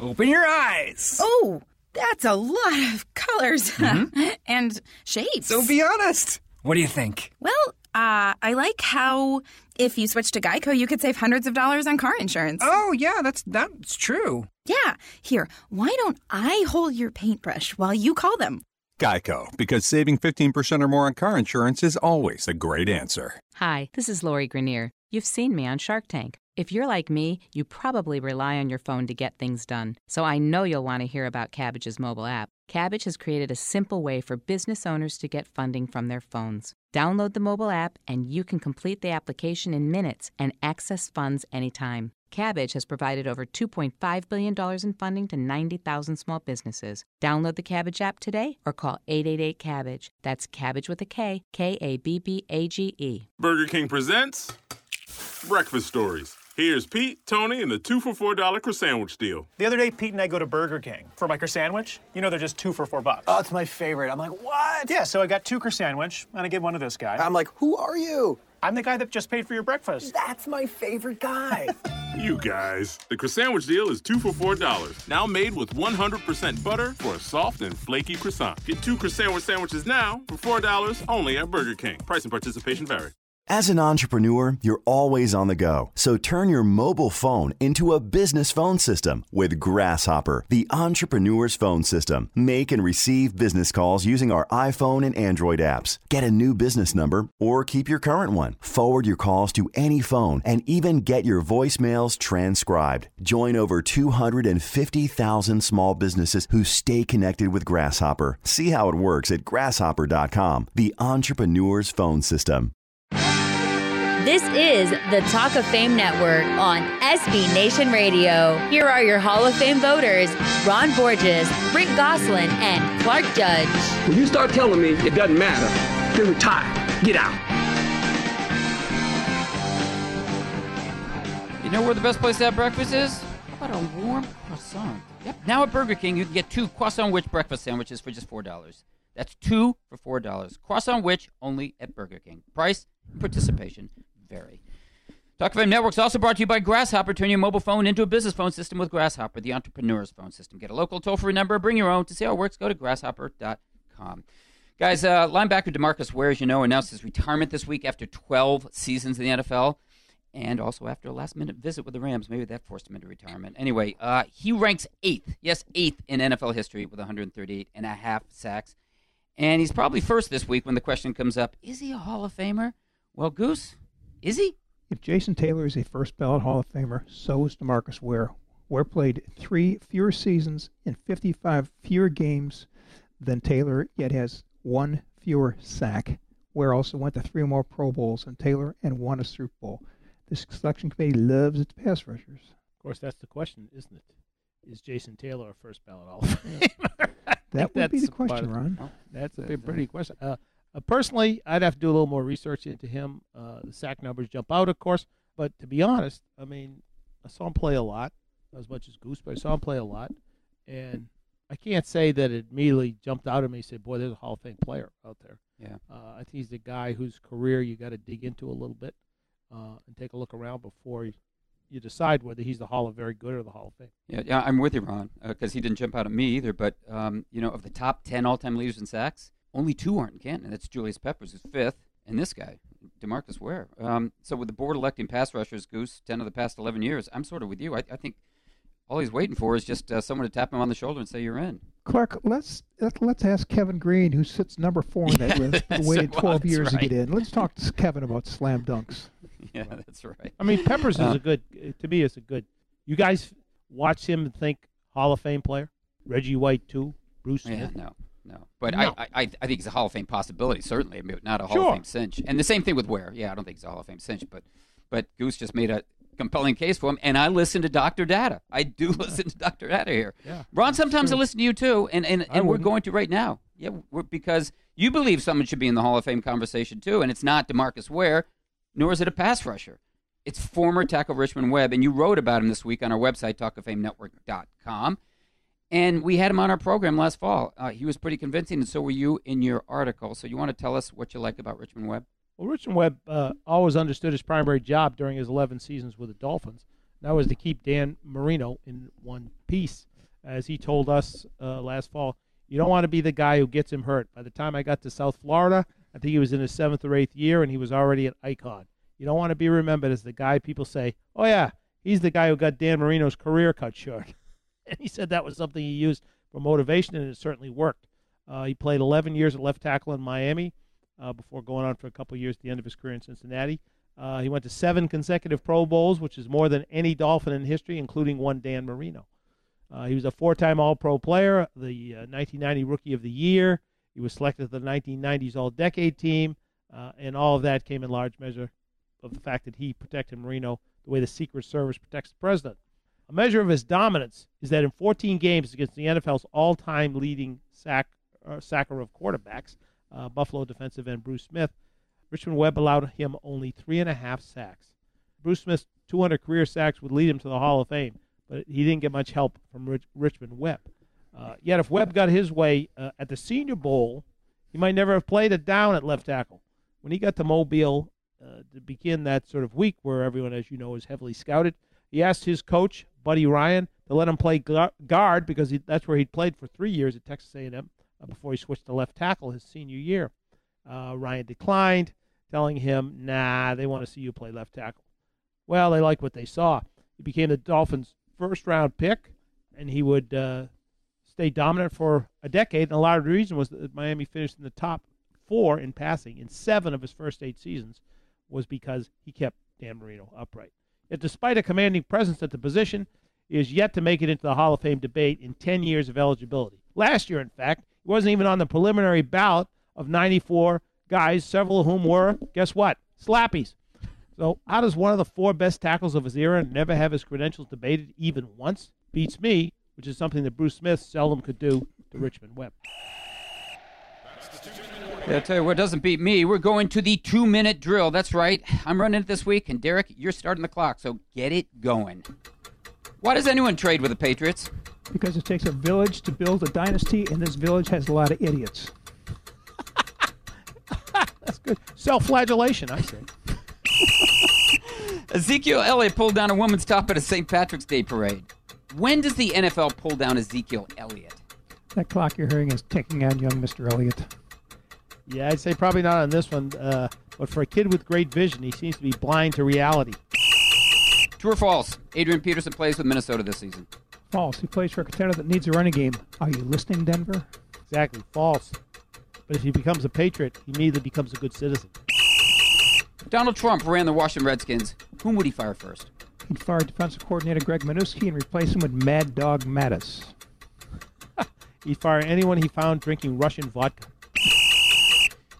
Open your eyes. Oh, That's a lot of colors and shapes. So be honest. What do you think? Well, uh, I like how if you switch to Geico, you could save hundreds of dollars on car insurance. Oh, yeah, that's that's true. Yeah. Here, why don't I hold your paintbrush while you call them? Geico, because saving 15% or more on car insurance is always a great answer. Hi, this is Lori Greiner. You've seen me on Shark Tank. If you're like me, you probably rely on your phone to get things done. So I know you'll want to hear about Kabbage's mobile app. Kabbage has created a simple way for business owners to get funding from their phones. Download the mobile app and you can complete the application in minutes and access funds anytime. Kabbage has provided over $2.5 billion in funding to 90,000 small businesses. Download the Kabbage app today or call 888 Kabbage. That's Kabbage with a K, K A B B A G E. Burger King presents Breakfast Stories. Here's Pete, Tony, and the two for four dollar Croissan'wich deal. The other day, Pete and I go to Burger King for my sandwich. You know they're just two for four bucks. Oh, it's my favorite. I'm like, what? Yeah, so I got two sandwich, and I give one to this guy. I'm like, who are you? I'm the guy that just paid for your breakfast. That's my favorite guy. You guys, the Croissan'wich deal is two for four dollars. Now made with 100% butter for a soft and flaky croissant. Get two croissant sandwiches now for four dollars only at Burger King. Price and participation vary. As an entrepreneur, you're always on the go. So turn your mobile phone into a business phone system with Grasshopper, the entrepreneur's phone system. Make and receive business calls using our iPhone and Android apps. Get a new business number or keep your current one. Forward your calls to any phone and even get your voicemails transcribed. Join over 250,000 small businesses who stay connected with Grasshopper. See how it works at grasshopper.com, the entrepreneur's phone system. This is the Talk of Fame Network on SB Nation Radio. Here are your Hall of Fame voters Ron Borges, Rick Gosselin, and Clark Judge. When you start telling me it doesn't matter, then retire. Get out. You know where the best place to have breakfast is? How about a warm croissant? Yep. Now at Burger King, you can get two Croissan'wich breakfast sandwiches for just four dollars. That's two for four dollars. Croissan'wich only at Burger King. Price, participation vary. Talk of Fame Network is also brought to you by Grasshopper. Turn your mobile phone into a business phone system with Grasshopper, the entrepreneur's phone system. Get a local toll-free number, bring your own. To see how it works, go to grasshopper.com. Guys, uh, linebacker Demarcus Ware, as you know, announced his retirement this week after 12 seasons in the NFL and also after a last-minute visit with the Rams. Maybe that forced him into retirement. Anyway, uh, he ranks eighth, yes, eighth in NFL history with 138 and a half sacks. And he's probably first this week when the question comes up, is he a Hall of Famer? Well, Goose, is he? If Jason Taylor is a first ballot Hall of Famer, so is Demarcus Ware. Ware played three fewer seasons in 55 fewer games than Taylor, yet has one fewer sack. Ware also went to three more Pro Bowls than Taylor and won a Super Bowl. This selection committee loves its pass rushers. Of course, that's the question, isn't it? Is Jason Taylor a first ballot Hall of Famer? That would be That's the question, Ron. That's a big, pretty question. Uh, uh, personally, I'd have to do a little more research into him. Uh, the sack numbers jump out, of course, but to be honest, I mean, I saw him play a lot, not as much as Goose, but I saw him play a lot, and I can't say that it immediately jumped out at me and said, "Boy, there's a Hall of Fame player out there." Yeah. Uh, I think he's the guy whose career you got to dig into a little bit uh, and take a look around before you, you decide whether he's the Hall of Very Good or the Hall of Fame. Yeah, yeah, I'm with you, Ron, because he didn't jump out at me either. But um, you know, of the top ten all-time leaders in sacks, only two aren't in Canton. That's Julius Peppers, who's fifth, and this guy, Demarcus Ware. Um, so with the board electing pass rushers, Goose, ten of the past eleven years, I'm sort of with you. I, I think all he's waiting for is just uh, someone to tap him on the shoulder and say you're in. Clark, let's let's- let's ask Kevin Greene, who sits number four in that Yeah, list, waited right. 12 That's years to get in. Let's talk to Kevin about slam dunks. Yeah, that's right. I mean, Peppers is Uh, a good to me. Is a good. You guys watch him and think Hall of Fame player. Reggie White too. Bruce Smith? Yeah, no, no. But No. I, I, I think he's a Hall of Fame possibility, certainly, I mean, not a Hall Sure. of Fame cinch. And the same thing with Ware. Yeah, I don't think he's a Hall of Fame cinch, but but Goose just made a compelling case for him. And I listen to Doctor Data. I do listen to Doctor Data here. Yeah, Ron, sometimes I listen to you too, and and, I and we're wouldn't. going to right now. Yeah, we're, because you believe someone should be in the Hall of Fame conversation too, and it's not Demarcus Ware, nor is it a pass rusher. It's former tackle Richmond Webb, and you wrote about him this week on our website, talkoffamenetwork.com. And we had him on our program last fall. Uh, he was pretty convincing, and so were you in your article. So you want to tell us what you like about Richmond Webb? Well, Richmond Webb uh, always understood his primary job during his 11 seasons with the Dolphins. That was to keep Dan Marino in one piece. as he told us uh, last fall, you don't want to be the guy who gets him hurt. By the time I got to South Florida, I think he was in his seventh or eighth year, and he was already an icon. You don't want to be remembered as the guy people say, "Oh yeah, he's the guy who got Dan Marino's career cut short." and he said that was something he used for motivation, and it certainly worked. Uh, he played 11 years at left tackle in Miami uh, before going on for a couple years at the end of his career in Cincinnati. Uh, he went to seven consecutive Pro Bowls, which is more than any Dolphin in history, including one Dan Marino. Uh, he was a four-time All-Pro player, the 1990 Rookie of the Year. He was selected to the 1990s All-Decade team, uh, and all of that came in large measure of the fact that he protected Marino the way the Secret Service protects the president. A measure of his dominance is that in 14 games against the NFL's all-time leading sack uh, sacker of quarterbacks, uh, Buffalo defensive end Bruce Smith, Richmond Webb allowed him only three and a half sacks. Bruce Smith's 200 career sacks would lead him to the Hall of Fame, but he didn't get much help from Rich- Richmond Webb. Uh, yet, if Webb got his way uh, at the Senior Bowl, he might never have played it down at left tackle. When he got to Mobile uh, to begin that sort of week where everyone, as you know, is heavily scouted, he asked his coach, Buddy Ryan, to let him play guard because he, that's where he'd played for three years at Texas A&M uh, before he switched to left tackle his senior year. Uh, Ryan declined, telling him, "Nah, they want to see you play left tackle." Well, they liked what they saw. He became the Dolphins' first-round pick, and he would uh, stay dominant for a decade. And a lot of the reason was that Miami finished in the top four in passing in seven of his first eight seasons, was because he kept Dan Marino upright. Yet, despite a commanding presence at the position, he is yet to make it into the Hall of Fame debate in 10 years of eligibility. Last year, in fact, he wasn't even on the preliminary ballot of 94 guys, several of whom were, guess what? Slappies. So, how does one of the four best tackles of his era never have his credentials debated even once? Beats me, which is something that Bruce Smith seldom could do to Richmond Webb. Yeah, I'll tell you what doesn't beat me. We're going to the two minute drill. That's right. I'm running it this week, and Derek, you're starting the clock, so get it going. Why does anyone trade with the Patriots? Because it takes a village to build a dynasty, and this village has a lot of idiots. That's good. Self flagellation, I say. Ezekiel Elliott pulled down a woman's top at a St. Patrick's Day parade. When does the NFL pull down Ezekiel Elliott? That clock you're hearing is ticking on young Mr. Elliott. Yeah, I'd say probably not on this one, uh, but for a kid with great vision, he seems to be blind to reality. True or false? Adrian Peterson plays with Minnesota this season. False. He plays for a contender that needs a running game. Are you listening, Denver? Exactly. False. But if he becomes a Patriot, he immediately becomes a good citizen. Donald Trump ran the Washington Redskins. Whom would he fire first? He'd fire defensive coordinator Greg Manusky and replace him with Mad Dog Mattis. He'd fire anyone he found drinking Russian vodka.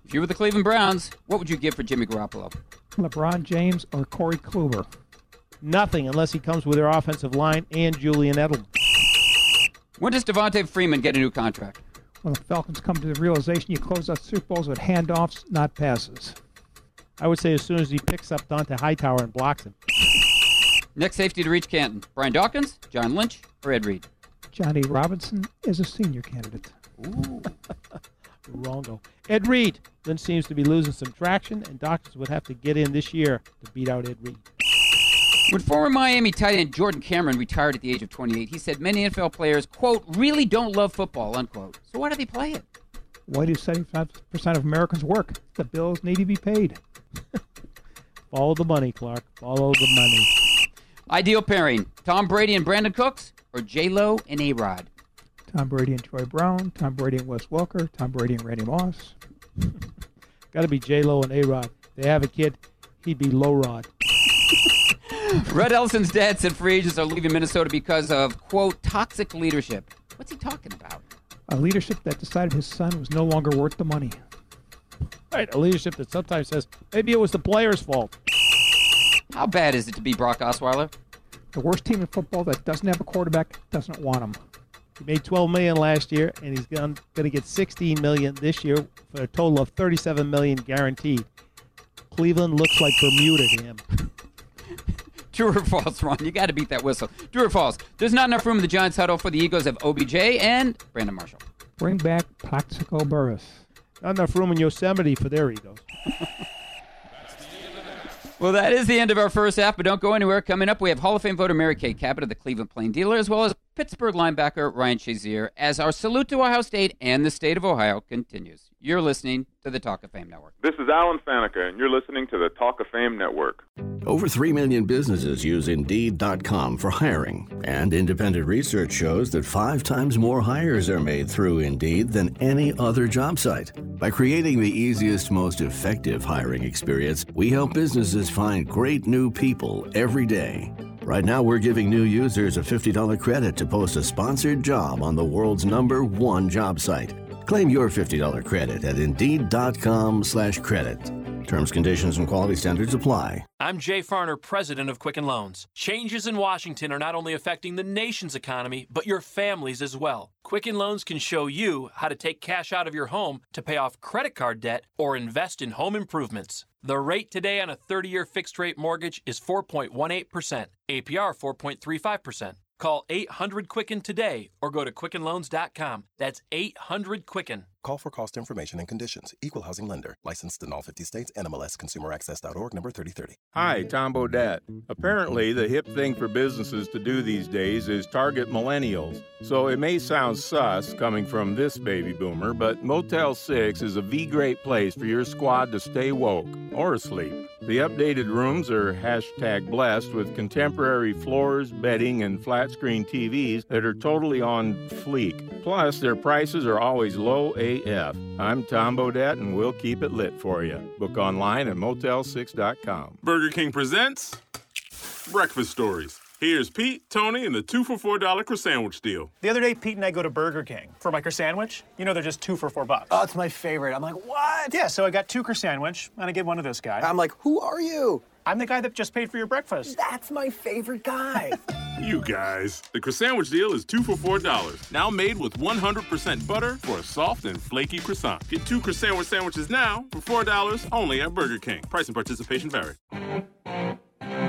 If you were the Cleveland Browns, what would you give for Jimmy Garoppolo? LeBron James or Corey Kluber? Nothing unless he comes with their offensive line and Julian Edelman. When does Devonta Freeman get a new contract? When the Falcons come to the realization you close out Super Bowls with handoffs, not passes. I would say as soon as he picks up Dont'a Hightower and blocks him. Next safety to reach Canton. Brian Dawkins, John Lynch, or Ed Reed? Johnny Robinson is a senior candidate. Ooh. Wrongo. Ed Reed then seems to be losing some traction, and doctors would have to get in this year to beat out Ed Reed. When former Miami tight end Jordan Cameron retired at the age of 28, he said many NFL players, quote, really don't love football, unquote. So why do they play it? Why do 75% of Americans work? The bills need to be paid. Follow the money, Clark. Follow the money. Ideal pairing Tom Brady and Brandin Cooks, or J-Lo and A-Rod? Tom Brady and Troy Brown, Tom Brady and Wes Welker, Tom Brady and Randy Moss. Got to be J-Lo and A-Rod. They have a kid, he'd be Low Rod. Rhett Ellison's dad said free agents are leaving Minnesota because of, quote, toxic leadership. What's he talking about? A leadership that decided his son was no longer worth the money. Right, a leadership that sometimes says maybe it was the player's fault. How bad is it to be Brock Osweiler? The worst team in football that doesn't have a quarterback doesn't want him. He made 12 million last year, and he's going to get 16 million this year for a total of 37 million guaranteed. Cleveland looks like Bermuda to him. True or false, Ron? You got to beat that whistle. True or false? There's not enough room in the Giants huddle for the egos of OBJ and Brandon Marshall. Bring back Plaxico Burress. Not enough room in Yosemite for their egos. well, that is the end of our first half, but don't go anywhere. Coming up, we have Hall of Fame voter Mary Kay Cabot of the Cleveland Plain Dealer, as well as Pittsburgh linebacker Ryan Shazier as our salute to Ohio State and the state of Ohio continues. You're listening to the Talk of Fame Network. This is Alan Faneca, and you're listening to the Talk of Fame Network. Over 3 million businesses use Indeed.com for hiring, and independent research shows that five times more hires are made through Indeed than any other job site. By creating the easiest, most effective hiring experience, we help businesses find great new people every day. Right now, we're giving new users a $50 credit to post a sponsored job on the world's number one job site. Claim your $50 credit at Indeed.com slash credit. Terms, conditions, and quality standards apply. I'm Jay Farner, president of Quicken Loans. Changes in Washington are not only affecting the nation's economy, but your families as well. Quicken Loans can show you how to take cash out of your home to pay off credit card debt or invest in home improvements. The rate today on a 30 year fixed rate mortgage is 4.18%, APR 4.35%. Call 800 Quicken today or go to QuickenLoans.com. That's 800 Quicken. Call for cost information and conditions. Equal housing lender. Licensed in all 50 states. NMLS ConsumerAccess.org number 3030. Hi, Tom Bodett. Apparently, the hip thing for businesses to do these days is target millennials. So it may sound sus coming from this baby boomer, but Motel 6 is a V great place for your squad to stay woke or asleep. The updated rooms are hashtag blessed with contemporary floors, bedding, and flat screen TVs that are totally on fleek. Plus, their prices are always low AF. I'm Tom Bodett, and we'll keep it lit for you. Book online at motel6.com. Burger King presents Breakfast Stories. Here's Pete, Tony, and the two for four dollar croissant deal. The other day, Pete and I go to Burger King for my croissant. You know they're just two for four bucks. Oh, it's my favorite. I'm like, what? Yeah, so I got two croissant, sandwich, and I get one of this guy. I'm like, who are you? I'm the guy that just paid for your breakfast. That's my favorite guy. you guys. The Croissan'wich deal is two for four dollars. Now made with 100% butter for a soft and flaky croissant. Get two Croissan'wich sandwiches now for four dollars only at Burger King. Price and participation vary.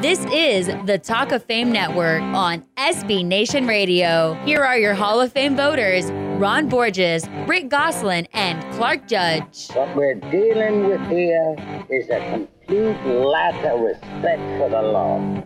This is the Talk of Fame Network on SB Nation Radio. Here are your Hall of Fame voters Ron Borges, Rick Gosselin, and Clark Judge. What we're dealing with here is a complete lack of respect for the law.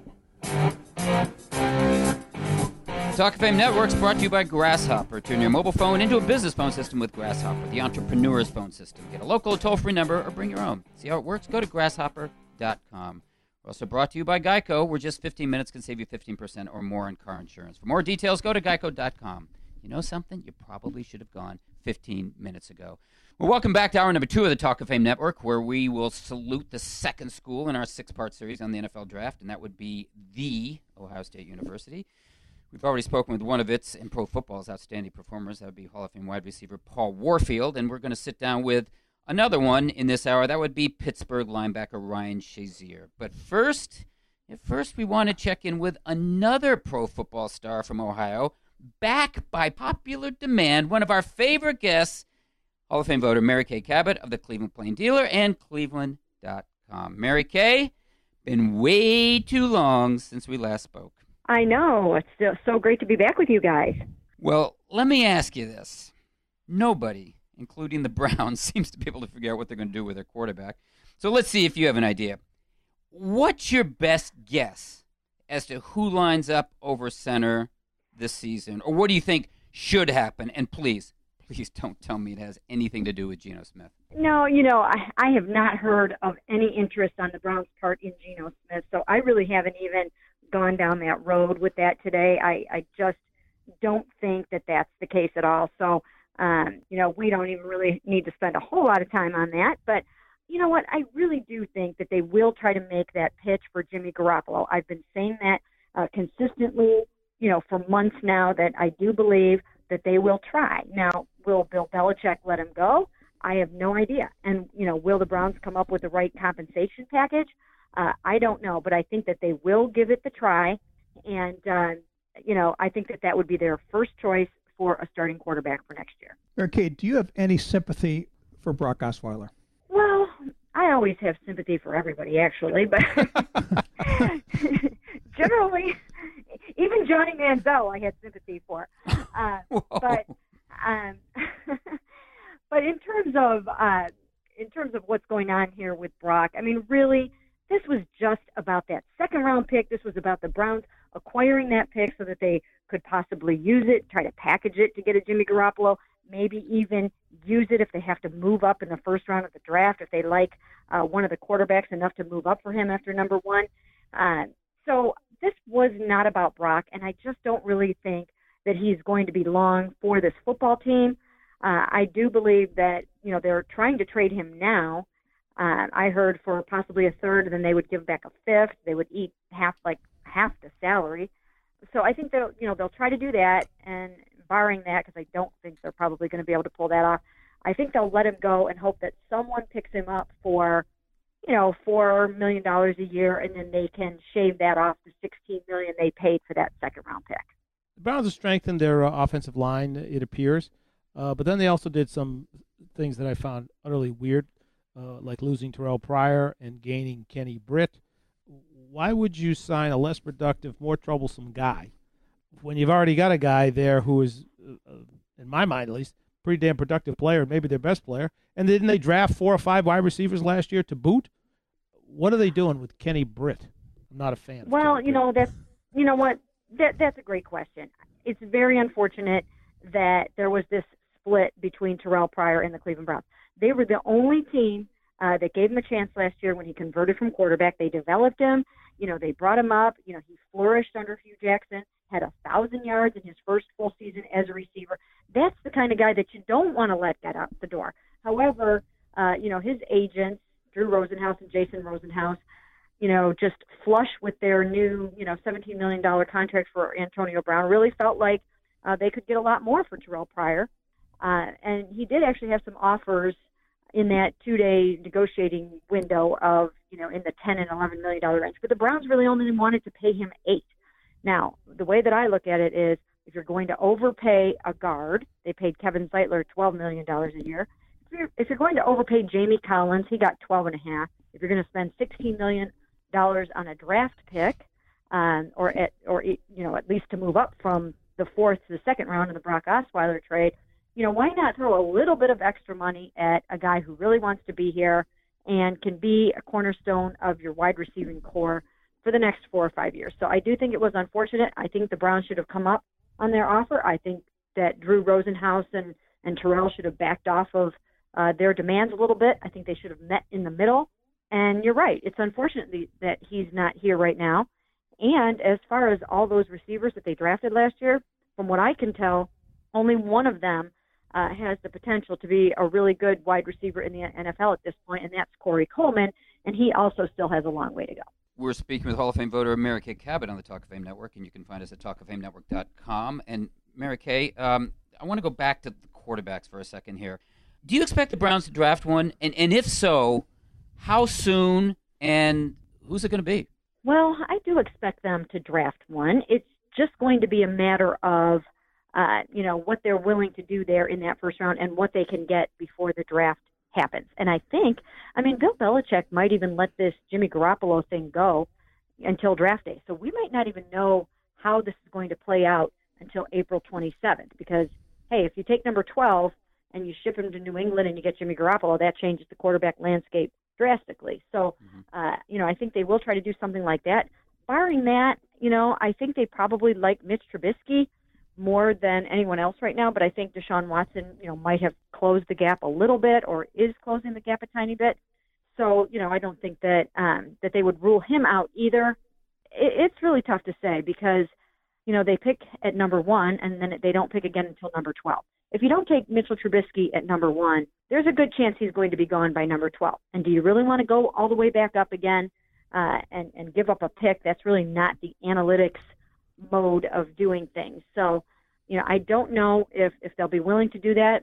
Talk of Fame Networks brought to you by Grasshopper. Turn your mobile phone into a business phone system with Grasshopper, the entrepreneur's phone system. Get a local toll free number or bring your own. See how it works? Go to grasshopper.com. We're also brought to you by Geico, where just 15 minutes can save you 15% or more on car insurance. For more details, go to geico.com. You know something? You probably should have gone 15 minutes ago. Well, welcome back to hour number two of the Talk of Fame Network, where we will salute the second school in our six part series on the NFL draft, and that would be the Ohio State University. We've already spoken with one of its in pro football's outstanding performers. That would be Hall of Fame wide receiver Paul Warfield, and we're going to sit down with Another one in this hour, that would be Pittsburgh linebacker Ryan Shazier. But first, first we want to check in with another pro football star from Ohio, back by popular demand, one of our favorite guests, Hall of Fame voter Mary Kay Cabot of the Cleveland Plain Dealer and Cleveland.com. Mary Kay, been way too long since we last spoke. I know. It's so great to be back with you guys. Well, let me ask you this. Nobody including the Browns, seems to be able to figure out what they're going to do with their quarterback. So let's see if you have an idea. What's your best guess as to who lines up over center this season? Or what do you think should happen? And please, please don't tell me it has anything to do with Geno Smith. No, you know, I, I have not heard of any interest on the Browns' part in Geno Smith, so I really haven't even gone down that road with that today. I, I just don't think that that's the case at all. So um, you know, we don't even really need to spend a whole lot of time on that. But you know what? I really do think that they will try to make that pitch for Jimmy Garoppolo. I've been saying that uh, consistently, you know, for months now that I do believe that they will try. Now, will Bill Belichick let him go? I have no idea. And, you know, will the Browns come up with the right compensation package? Uh, I don't know, but I think that they will give it the try. And, uh, you know, I think that that would be their first choice for a starting quarterback for next year. Okay, do you have any sympathy for Brock Osweiler? Well, I always have sympathy for everybody, actually, but generally, even Johnny Manziel, I had sympathy for. Uh, but um, but in terms of uh, in terms of what's going on here with Brock, I mean, really, this was just about that second round pick. This was about the Browns acquiring that pick so that they could possibly use it, try to package it to get a Jimmy Garoppolo, maybe even use it if they have to move up in the first round of the draft, if they like uh, one of the quarterbacks enough to move up for him after number one. Uh, so this was not about Brock, and I just don't really think that he's going to be long for this football team. Uh, I do believe that you know they're trying to trade him now. Uh, I heard for possibly a third, and then they would give back a fifth. They would eat half like half the salary. So I think they'll you know they'll try to do that, and barring that, because I don't think they're probably going to be able to pull that off. I think they'll let him go and hope that someone picks him up for, you know, four million dollars a year, and then they can shave that off the sixteen million they paid for that second round pick. The Browns have strengthened their uh, offensive line, it appears, uh, but then they also did some things that I found utterly weird, uh, like losing Terrelle Pryor and gaining Kenny Britt. Why would you sign a less productive, more troublesome guy when you've already got a guy there who is, uh, in my mind at least, pretty damn productive player, maybe their best player. And didn't they draft four or five wide receivers last year to boot? What are they doing with Kenny Britt? I'm not a fan. Well, you know that's you know what that that's a great question. It's very unfortunate that there was this split between Terrelle Pryor and the Cleveland Browns. They were the only team uh, that gave him a chance last year when he converted from quarterback. They developed him. You know, they brought him up. You know, he flourished under Hue Jackson had a thousand yards in his first full season as a receiver. That's the kind of guy that you don't want to let get out the door. However, uh, you know, his agents, Drew Rosenhaus and Jason Rosenhaus, you know, just flush with their new, you know, $17 million contract for Antonio Brown, really felt like uh, they could get a lot more for Terrelle Pryor. Uh, and he did actually have some offers in that two-day negotiating window of, you know, in the 10 and 11 million dollar range. But the Browns really only wanted to pay him eight. Now, the way that I look at it is if you're going to overpay a guard, they paid Kevin Zeitler $12 million a year. If you're, if you're going to overpay Jamie Collins, he got 12 and a half. If you're going to spend $16 million on a draft pick, um, or at, or you know at least to move up from the fourth to the second round in the Brock Osweiler trade, you know why not throw a little bit of extra money at a guy who really wants to be here and can be a cornerstone of your wide receiving core for the next four or five years. So I do think it was unfortunate. I think the Browns should have come up on their offer. I think that Drew Rosenhaus and, and Terrelle should have backed off of uh, their demands a little bit. I think they should have met in the middle. And you're right. It's unfortunate that he's not here right now. And as far as all those receivers that they drafted last year, from what I can tell, only one of them uh, has the potential to be a really good wide receiver in the NFL at this point, and that's Corey Coleman. And he also still has a long way to go. We're speaking with Hall of Fame voter Mary Kay Cabot on the Talk of Fame Network, and you can find us at talkoffamenetwork.com. And Mary Kay, um, I want to go back to the quarterbacks for a second here. Do you expect the Browns to draft one? And, and if so, how soon and who's it going to be? Well, I do expect them to draft one. It's just going to be a matter of, uh, you know, what they're willing to do there in that first round and what they can get before the draft happens. And I think, I mean, Bill Belichick might even let this Jimmy Garoppolo thing go until draft day. So we might not even know how this is going to play out until April 27th. Because, hey, if you take number 12 and you ship him to New England and you get Jimmy Garoppolo, that changes the quarterback landscape drastically. So, mm-hmm. uh, you know, I think they will try to do something like that. Barring that, you know, I think they probably like Mitch Trubisky more than anyone else right now, but I think Deshaun Watson, you know, might have closed the gap a little bit or is closing the gap a tiny bit. So, you know, I don't think that um, that they would rule him out either. It, it's really tough to say because, you know, they pick at number one and then they don't pick again until number 12. If you don't take Mitchell Trubisky at number one, there's a good chance he's going to be gone by number 12. And do you really want to go all the way back up again uh, and, and give up a pick? That's really not the analytics mode of doing things. So, you know, I don't know if if they'll be willing to do that.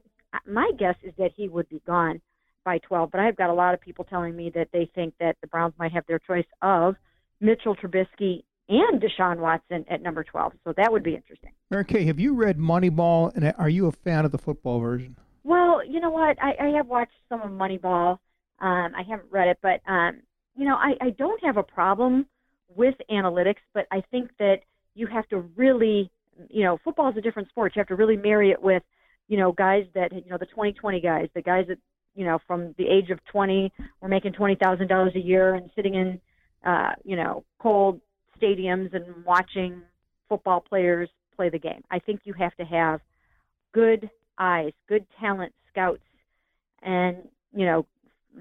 My guess is that he would be gone by 12, but I've got a lot of people telling me that they think that the Browns might have their choice of Mitchell Trubisky and Deshaun Watson at number 12. So that would be interesting. Mary Kay, have you read Moneyball, and are you a fan of the football version? Well, you know what? I, I have watched some of Moneyball. Um, I haven't read it, but um, you know, I, I don't have a problem with analytics, but I think that you have to really, you know, football is a different sport. You have to really marry it with, you know, guys that, you know, the 2020 guys, the guys that, you know, from the age of 20 were making $20,000 a year and sitting in, uh, you know, cold stadiums and watching football players play the game. I think you have to have good eyes, good talent scouts, and you know,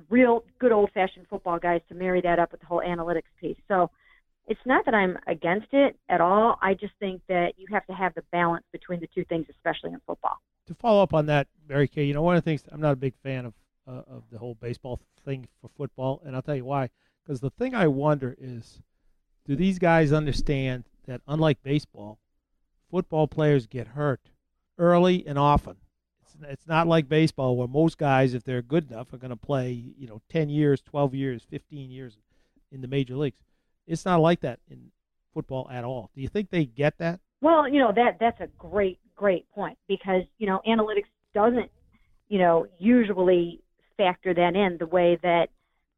real good old fashioned football guys to marry that up with the whole analytics piece. So it's not that I'm against it at all. I just think that you have to have the balance between the two things, especially in football. To follow up on that, Mary Kay, you know, one of the things I'm not a big fan of uh, of the whole baseball thing for football, and I'll tell you why. Because the thing I wonder is, do these guys understand that unlike baseball, football players get hurt early and often. It's, it's not like baseball where most guys, if they're good enough, are going to play, you know, 10 years, 12 years, 15 years in the major leagues. It's not like that in football at all. Do you think they get that? Well, you know that that's a great great point because you know analytics doesn't you know usually factor that in the way that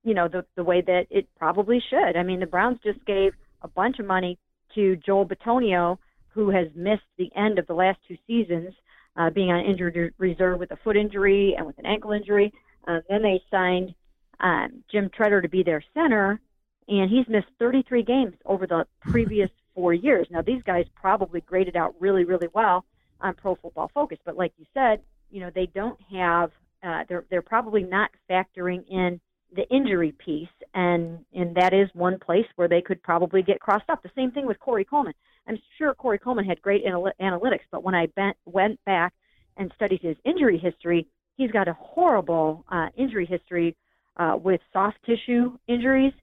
you know the the way that it probably should. I mean, the Browns just gave a bunch of money to Joel Bitonio, who has missed the end of the last two seasons, uh, being on injured reserve with a foot injury and with an ankle injury. Uh, then they signed um, Jim Tretter to be their center, and he's missed 33 games over the previous four years. Now, these guys probably graded out really, really well on Pro Football Focus, but like you said, you know they don't have. Uh, they're they're probably not factoring in the injury piece, and and that is one place where they could probably get crossed up. The same thing with Corey Coleman. I'm sure Corey Coleman had great anal- analytics, but when I bent, went back and studied his injury history, he's got a horrible uh, injury history uh, with soft tissue injuries,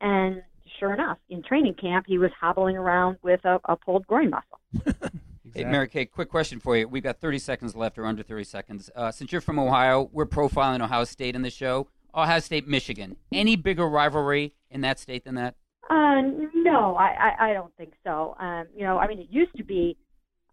and sure enough, in training camp, he was hobbling around with a, a pulled groin muscle. Hey, Mary Kay, quick question for you. We've got 30 seconds left or under 30 seconds. Uh, since you're from Ohio, we're profiling Ohio State in the show. Ohio State, Michigan. Any bigger rivalry in that state than that? Uh, no, I, I, I don't think so. Um, you know, I mean, it used to be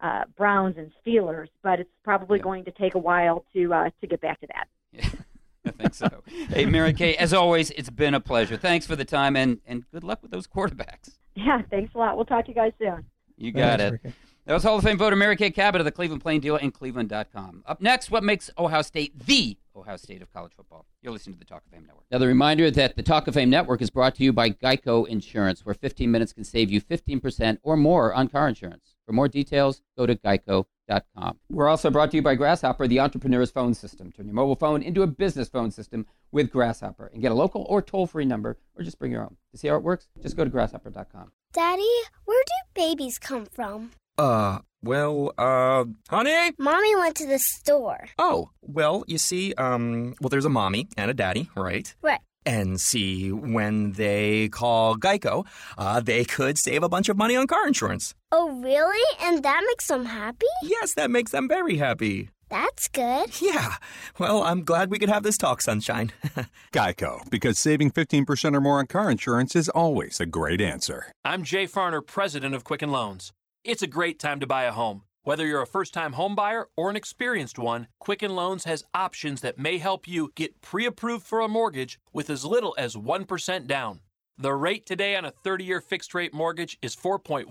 uh, Browns and Steelers, but it's probably going to take a while to uh, to get back to that. I think so. hey, Mary Kay, as always, it's been a pleasure. Thanks for the time and, and good luck with those quarterbacks. Yeah, thanks a lot. We'll talk to you guys soon. You got Thanks, it. Ricky. That was Hall of Fame voter Mary Kay Cabot of the Cleveland Plain Dealer and Cleveland.com. Up next, what makes Ohio State the Ohio State of college football? You're listening to the Talk of Fame Network. Another reminder that the Talk of Fame Network is brought to you by Geico Insurance, where 15 minutes can save you 15% or more on car insurance. For more details, go to geico.com. We're also brought to you by Grasshopper, the entrepreneur's phone system. Turn your mobile phone into a business phone system with Grasshopper and get a local or toll free number or just bring your own. To see how it works, just go to grasshopper.com. Daddy, where do babies come from? Uh, well, uh, honey? Mommy went to the store. Oh, well, you see, um, well, there's a mommy and a daddy, right? Right. And see, when they call Geico, uh, they could save a bunch of money on car insurance. Oh, really? And that makes them happy? Yes, that makes them very happy. That's good. Yeah. Well, I'm glad we could have this talk, Sunshine. Geico, because saving 15% or more on car insurance is always a great answer. I'm Jay Farner, president of Quicken Loans. It's a great time to buy a home. Whether you're a first time home buyer or an experienced one, Quicken Loans has options that may help you get pre approved for a mortgage with as little as 1% down. The rate today on a 30 year fixed rate mortgage is 4.18%,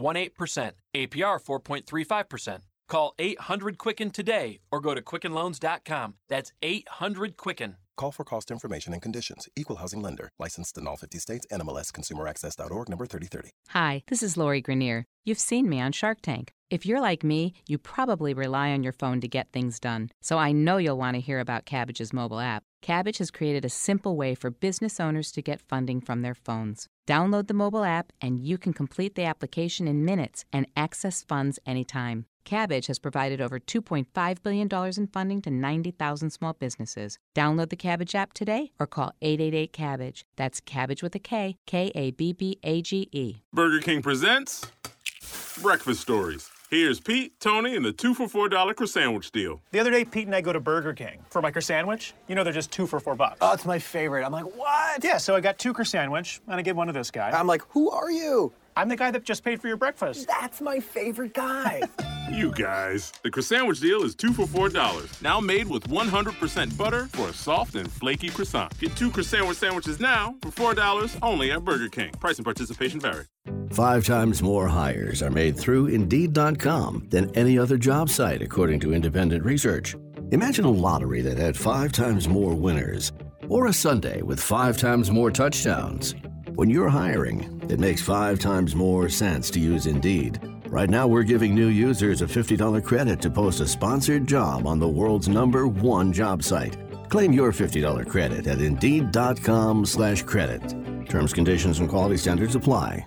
APR 4.35%. Call 800 Quicken today or go to QuickenLoans.com. That's 800 Quicken. Call for cost information and conditions. Equal housing lender. Licensed in all 50 states. NMLS ConsumerAccess.org number 3030. Hi, this is Lori Greiner. You've seen me on Shark Tank. If you're like me, you probably rely on your phone to get things done. So I know you'll want to hear about Kabbage's mobile app. Kabbage has created a simple way for business owners to get funding from their phones. Download the mobile app and you can complete the application in minutes and access funds anytime. Kabbage has provided over $2.5 billion in funding to 90,000 small businesses. Download the Kabbage app today or call 888 Kabbage. That's Kabbage with a K, K A B B A G E. Burger King presents Breakfast Stories. Here's Pete, Tony, and the two for four dollar Croissan'wich deal. The other day, Pete and I go to Burger King for my sandwich. You know they're just two for four bucks. Oh, it's my favorite. I'm like, what? Yeah, so I got two sandwich, and I give one to this guy. I'm like, who are you? I'm the guy that just paid for your breakfast. That's my favorite guy. You guys, the croissant deal is two for four dollars. Now made with 100% butter for a soft and flaky croissant. Get two croissant sandwiches now for four dollars only at Burger King. Price and participation vary. Five times more hires are made through Indeed.com than any other job site, according to independent research. Imagine a lottery that had five times more winners, or a Sunday with five times more touchdowns. When you're hiring, it makes five times more sense to use Indeed. Right now, we're giving new users a $50 credit to post a sponsored job on the world's number one job site. Claim your $50 credit at Indeed.com slash credit. Terms, conditions, and quality standards apply.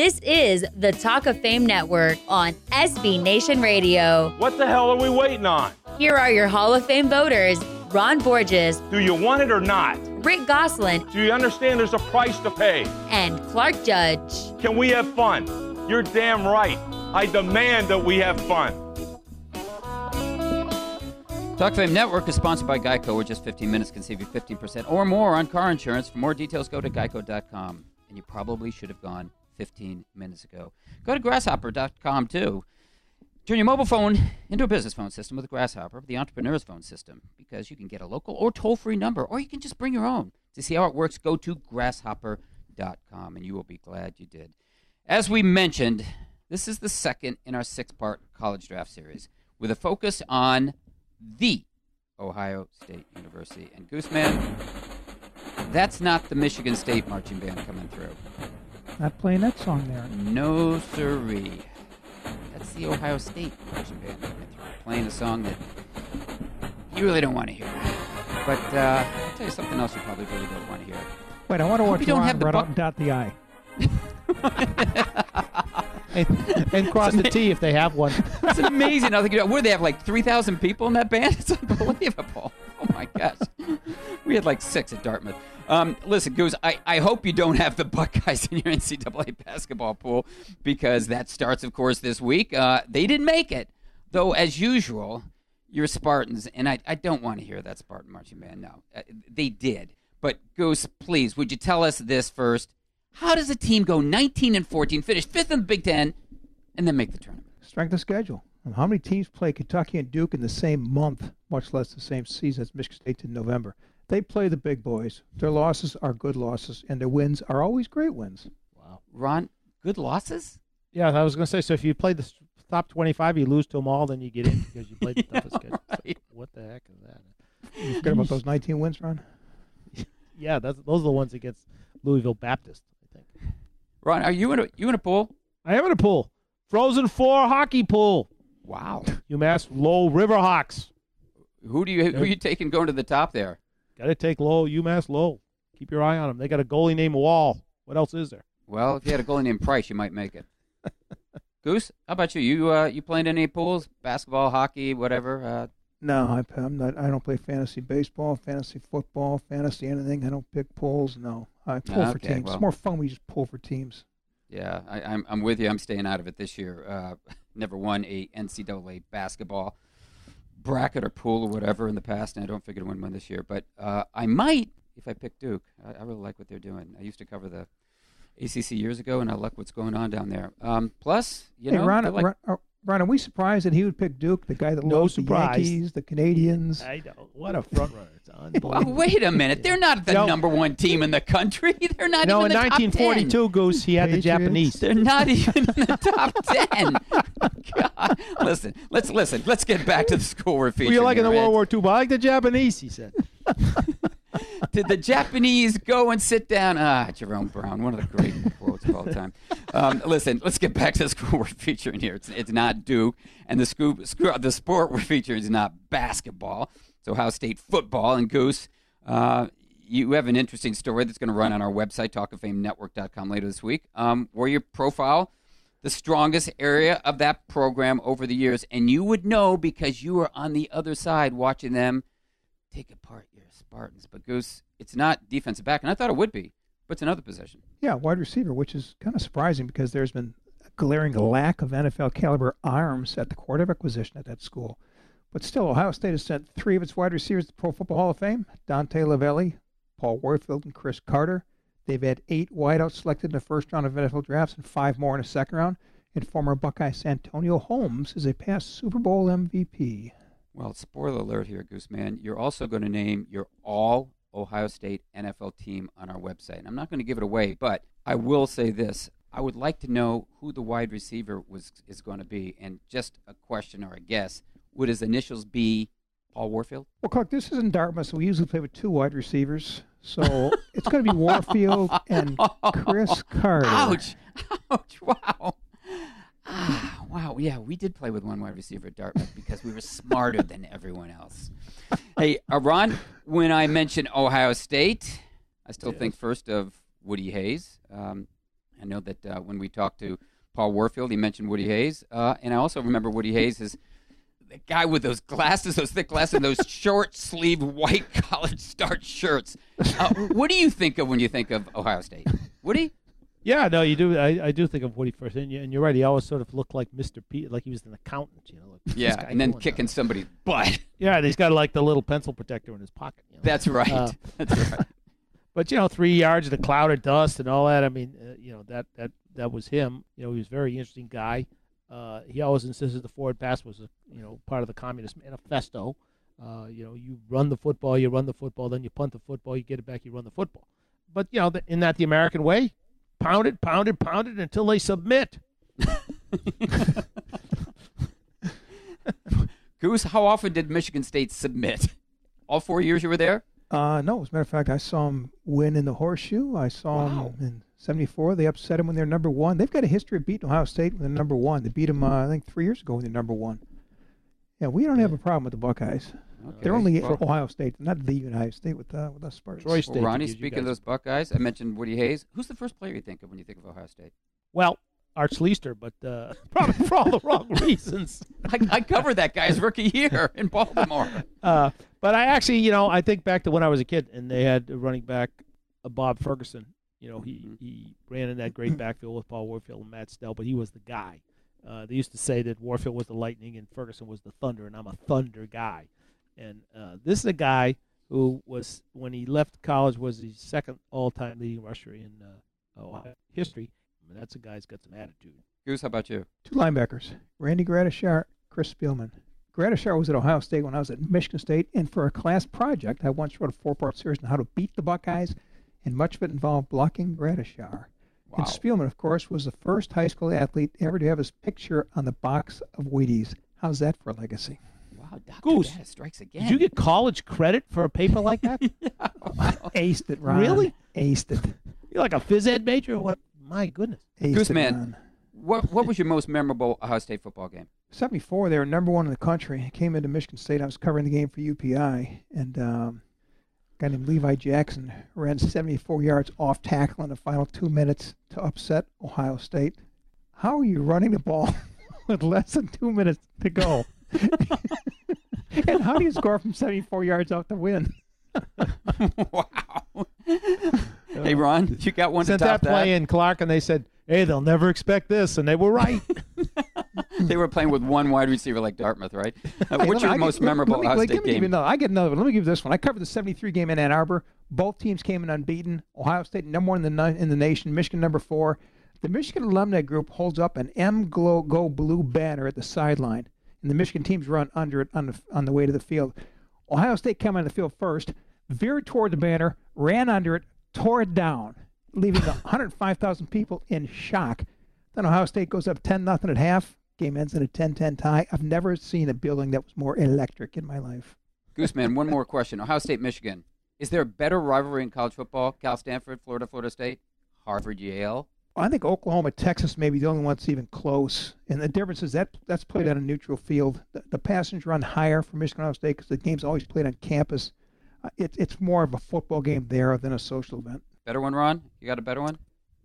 This is the Talk of Fame Network on SB Nation Radio. What the hell are we waiting on? Here are your Hall of Fame voters Ron Borges, Do you want it or not? Rick Gosselin, Do you understand there's a price to pay? and Clark Judge. Can we have fun? You're damn right. I demand that we have fun. Talk of Fame Network is sponsored by Geico, where just 15 minutes can save you 15% or more on car insurance. For more details, go to geico.com. And you probably should have gone 15 minutes ago. Go to grasshopper.com too. Turn your mobile phone into a business phone system with Grasshopper, the entrepreneur's phone system, because you can get a local or toll free number, or you can just bring your own. To see how it works, go to grasshopper.com, and you will be glad you did. As we mentioned, this is the second in our six part college draft series with a focus on the Ohio State University. And Gooseman, that's not the Michigan State marching band coming through. Not playing that song there. No siree. That's the Ohio State marching band playing a song that you really don't want to hear. But uh, I'll tell you something else you probably really don't want to hear. Wait, I want to watch you Ron have bu- out and dot the I. and, and cross the T if they have one. It's amazing. I think where they have like three thousand people in that band. It's unbelievable. We had like six at Dartmouth. Um, listen, Goose, I, I hope you don't have the Buckeyes in your NCAA basketball pool because that starts, of course, this week. Uh, they didn't make it, though, as usual, you're Spartans, and I, I don't want to hear that Spartan marching band. No, uh, they did. But Goose, please, would you tell us this first? How does a team go 19 and 14, finish fifth in the Big Ten, and then make the tournament? Strength of schedule. And How many teams play Kentucky and Duke in the same month, much less the same season as Michigan State in November? They play the big boys. Their losses are good losses, and their wins are always great wins. Wow. Ron, good losses? Yeah, I was going to say. So if you play the top twenty-five, you lose to them all, then you get in because you played the toughest schedule. It's like, What the heck is that? You forget about those 19 wins, Ron? Yeah, that's, those are the ones against Louisville Baptist. I think. Ron, are you in a you in a pool? I am in a pool. Frozen Four hockey pool. Wow. UMass Lowell Riverhawks. Who do you who are you taking going to the top there? Got to take Lowell, UMass Lowell. Keep your eye on them. They got a goalie named Wall. What else is there? Well, if you had a goalie named Price, you might make it. Goose, how about you? You uh, you playing any pools? Basketball, hockey, whatever. Uh, No, I, I'm not. I don't play fantasy baseball, fantasy football, fantasy anything. I don't pick pools. No, I pull for teams. well. It's more fun when you just pull for teams. yeah, I, I'm I'm with you. I'm staying out of it this year. Uh, never won a NCAA basketball bracket or pool or whatever in the past, and I don't figure to win one this year. But uh, I might if I pick Duke. I, I really like what they're doing. I used to cover the ACC years ago, and I like what's going on down there. Um, plus, you hey, know, Ron, like- Ron, uh, Ron, are we surprised that he would pick Duke, the guy that No loves surprise. the Yankees, the Canadians? I know. What a front runner. It's Well, unbelievable. wait a minute. They're not the No. number one team in the country. They're not no, even in the top 10. 1942, Goose, he had the Japanese. They're not even in the top ten. God. Listen, let's listen. Let's get back to the school we're Were featuring. you like in the World War II? But I like the Japanese, he said. Did the Japanese go and sit down? Ah, Jerome Brown, one of the great quotes of all time. Um, listen, let's get back to the school we're featuring here. It's, it's not Duke, and the scoop, the sport we're featuring is not basketball. It's Ohio State football. And Goose, uh, you have an interesting story that's going to run on our website, talkoffamenetwork.com, later this week, um, where you profile the strongest area of that program over the years, and you would know because you were on the other side watching them take apart Spartans. But Goose, it's not defensive back, and I thought it would be, but it's another position. Yeah, wide receiver, which is kind of surprising because there's been a glaring lack of NFL caliber arms at the quarterback position at that school. But still, Ohio State has sent three of its wide receivers to the Pro Football Hall of Fame Dante Lavelli, Paul Warfield, and Cris Carter. They've had eight wideouts selected in the first round of NFL drafts and five more in the second round. And former Buckeye Santonio Holmes is a past Super Bowl MVP. Well, spoiler alert here, Gooseman. You're also going to name your all Ohio State NFL team on our website. And I'm not going to give it away, but I will say this. I would like to know who the wide receiver was is going to be. And just a question or a guess would his initials be Paul Warfield? Well, Clark, this isn't Dartmouth, so we usually play with two wide receivers. So it's going to be Warfield and Cris Carter. Ouch! Ouch! Wow! Ah, wow. Yeah, we did play with one wide receiver at Dartmouth because we were smarter than everyone else. Hey, uh, Ron, when I mention Ohio State, I still think first of Woody Hayes. Um, I know that uh, when we talked to Paul Warfield, he mentioned Woody Hayes. Uh, and I also remember Woody Hayes is the guy with those glasses, those thick glasses, and those short sleeve white collared starch shirts. Uh, what do you think of when you think of Ohio State? Woody? Yeah, no, you do. I, I do think of Woody first, and, you, and you're right. He always sort of looked like Mr. P, like he was an accountant, you know. Like, Yeah, and then kicking somebody's butt. Yeah, and he's got like the little pencil protector in his pocket. you know. That's right. Uh, That's right. But you know, three yards in a cloud of dust and all that. I mean, uh, you know that that that was him. You know, he was a very interesting guy. Uh, he always insisted the forward pass was a you know part of the communist manifesto. Uh, you know, you run the football, you run the football, then you punt the football, you get it back, you run the football. But you know, the, in that the American way, pound it, pound it, pound it until they submit. Goose, how often did Michigan State submit? All four years you were there? Uh, no, as a matter of fact, I saw him win in the horseshoe. I saw Wow. him in '74. They upset him when they're number one. They've got a history of beating Ohio State when they're number one. They beat them, uh, I think, three years ago when they're number one. Yeah, we don't have a problem with the Buckeyes. They're only Well- Ohio State, not the Ohio State with uh, with us Spartans. Well, Ronnie, speaking of those Buckeyes, I mentioned Woody Hayes. Who's the first player you think of when you think of Ohio State? Well, Art Schlichter, but uh, probably for all the wrong reasons. I, I covered that guy's rookie year in Baltimore. Uh, but I actually, you know, I think back to when I was a kid and they had a running back, uh, Bob Ferguson. You know, he, he ran in that great backfield with Paul Warfield and Matt Snell, but he was the guy. Uh, they used to say that Warfield was the lightning and Ferguson was the thunder, and I'm a thunder guy. And uh, this is a guy who was, when he left college, was the second all-time leading rusher in uh, Ohio history. I mean, that's a guy who's got some attitude. Goose, how about you? Two linebackers, Randy Gradishar, Chris Spielman. Gradishar was at Ohio State when I was at Michigan State, and for a class project, I once wrote a four-part series on how to beat the Buckeyes, and much of it involved blocking Gradishar. And Spielman, of course, was the first high school athlete ever to have his picture on the box of Wheaties. How's that for a legacy? Wow, Dr. Goose, Data strikes again. Did you get college credit for a paper like that? Aced it, Ron. Really? Aced it. You're like a phys ed major? or What? My goodness. Aced Goose it, man, Ron. what what was your most memorable Ohio State football game? 74, they were number one in the country. I came into Michigan State. I was covering the game for UPI, and um, a guy named Levi Jackson ran 74 yards off tackle in the final two minutes to upset Ohio State. How are you running the ball with less than two minutes to go? And how do you score from 74 yards out to win? Wow. Hey, Ron, you got one Sent to top that play in Clark, and they said, "Hey, they'll never expect this," and they were right. they were playing with one wide receiver like Dartmouth, right? Uh, Hey, what's your I most get- memorable let me, Ohio like, State let me give you game? another. I get another one. Let me give you this one. I covered the 73 game in Ann Arbor. Both teams came in unbeaten. Ohio State number one in the, in the nation. Michigan number four. The Michigan alumni group holds up an M Glow Go Blue banner at the sideline, and the Michigan teams run under it on the on the way to the field. Ohio State came on the field first, veered toward the banner, ran under it, tore it down, leaving 105,000 people in shock. Then Ohio State goes up 10 nothing at half. Game ends in a 10-10 tie. I've never seen a building that was more electric in my life. Gooseman, one more question. Ohio State, Michigan. Is there a better rivalry in college football? Cal, Stanford, Florida, Florida State, Harvard, Yale. I think Oklahoma, Texas may be the only one that's even close. And the difference is that that's played on a neutral field. The, the passengers run higher for Michigan Ohio State because the game's always played on campus. Uh, it, it's more of a football game there than a social event. Better one, Ron? You got a better one?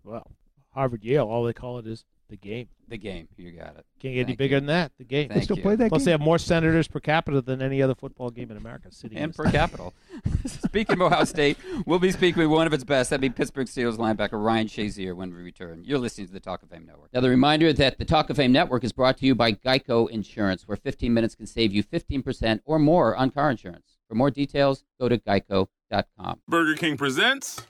Well, Harvard Yale, all they call it is the game. The game. You got it. Can't get any bigger you. than that. The game. Thank They still you. play that Plus, game? they have more senators per capita than any other football game in America. City and per capita. speaking of Ohio State, we'll be speaking with one of its best. That'd be Pittsburgh Steelers linebacker Ryan Shazier when we return. You're listening to the Talk of Fame Network. Now, the reminder that the Talk of Fame Network is brought to you by Geico Insurance, where 15 minutes can save you 15% or more on car insurance. For more details, go to geico.com. Burger King presents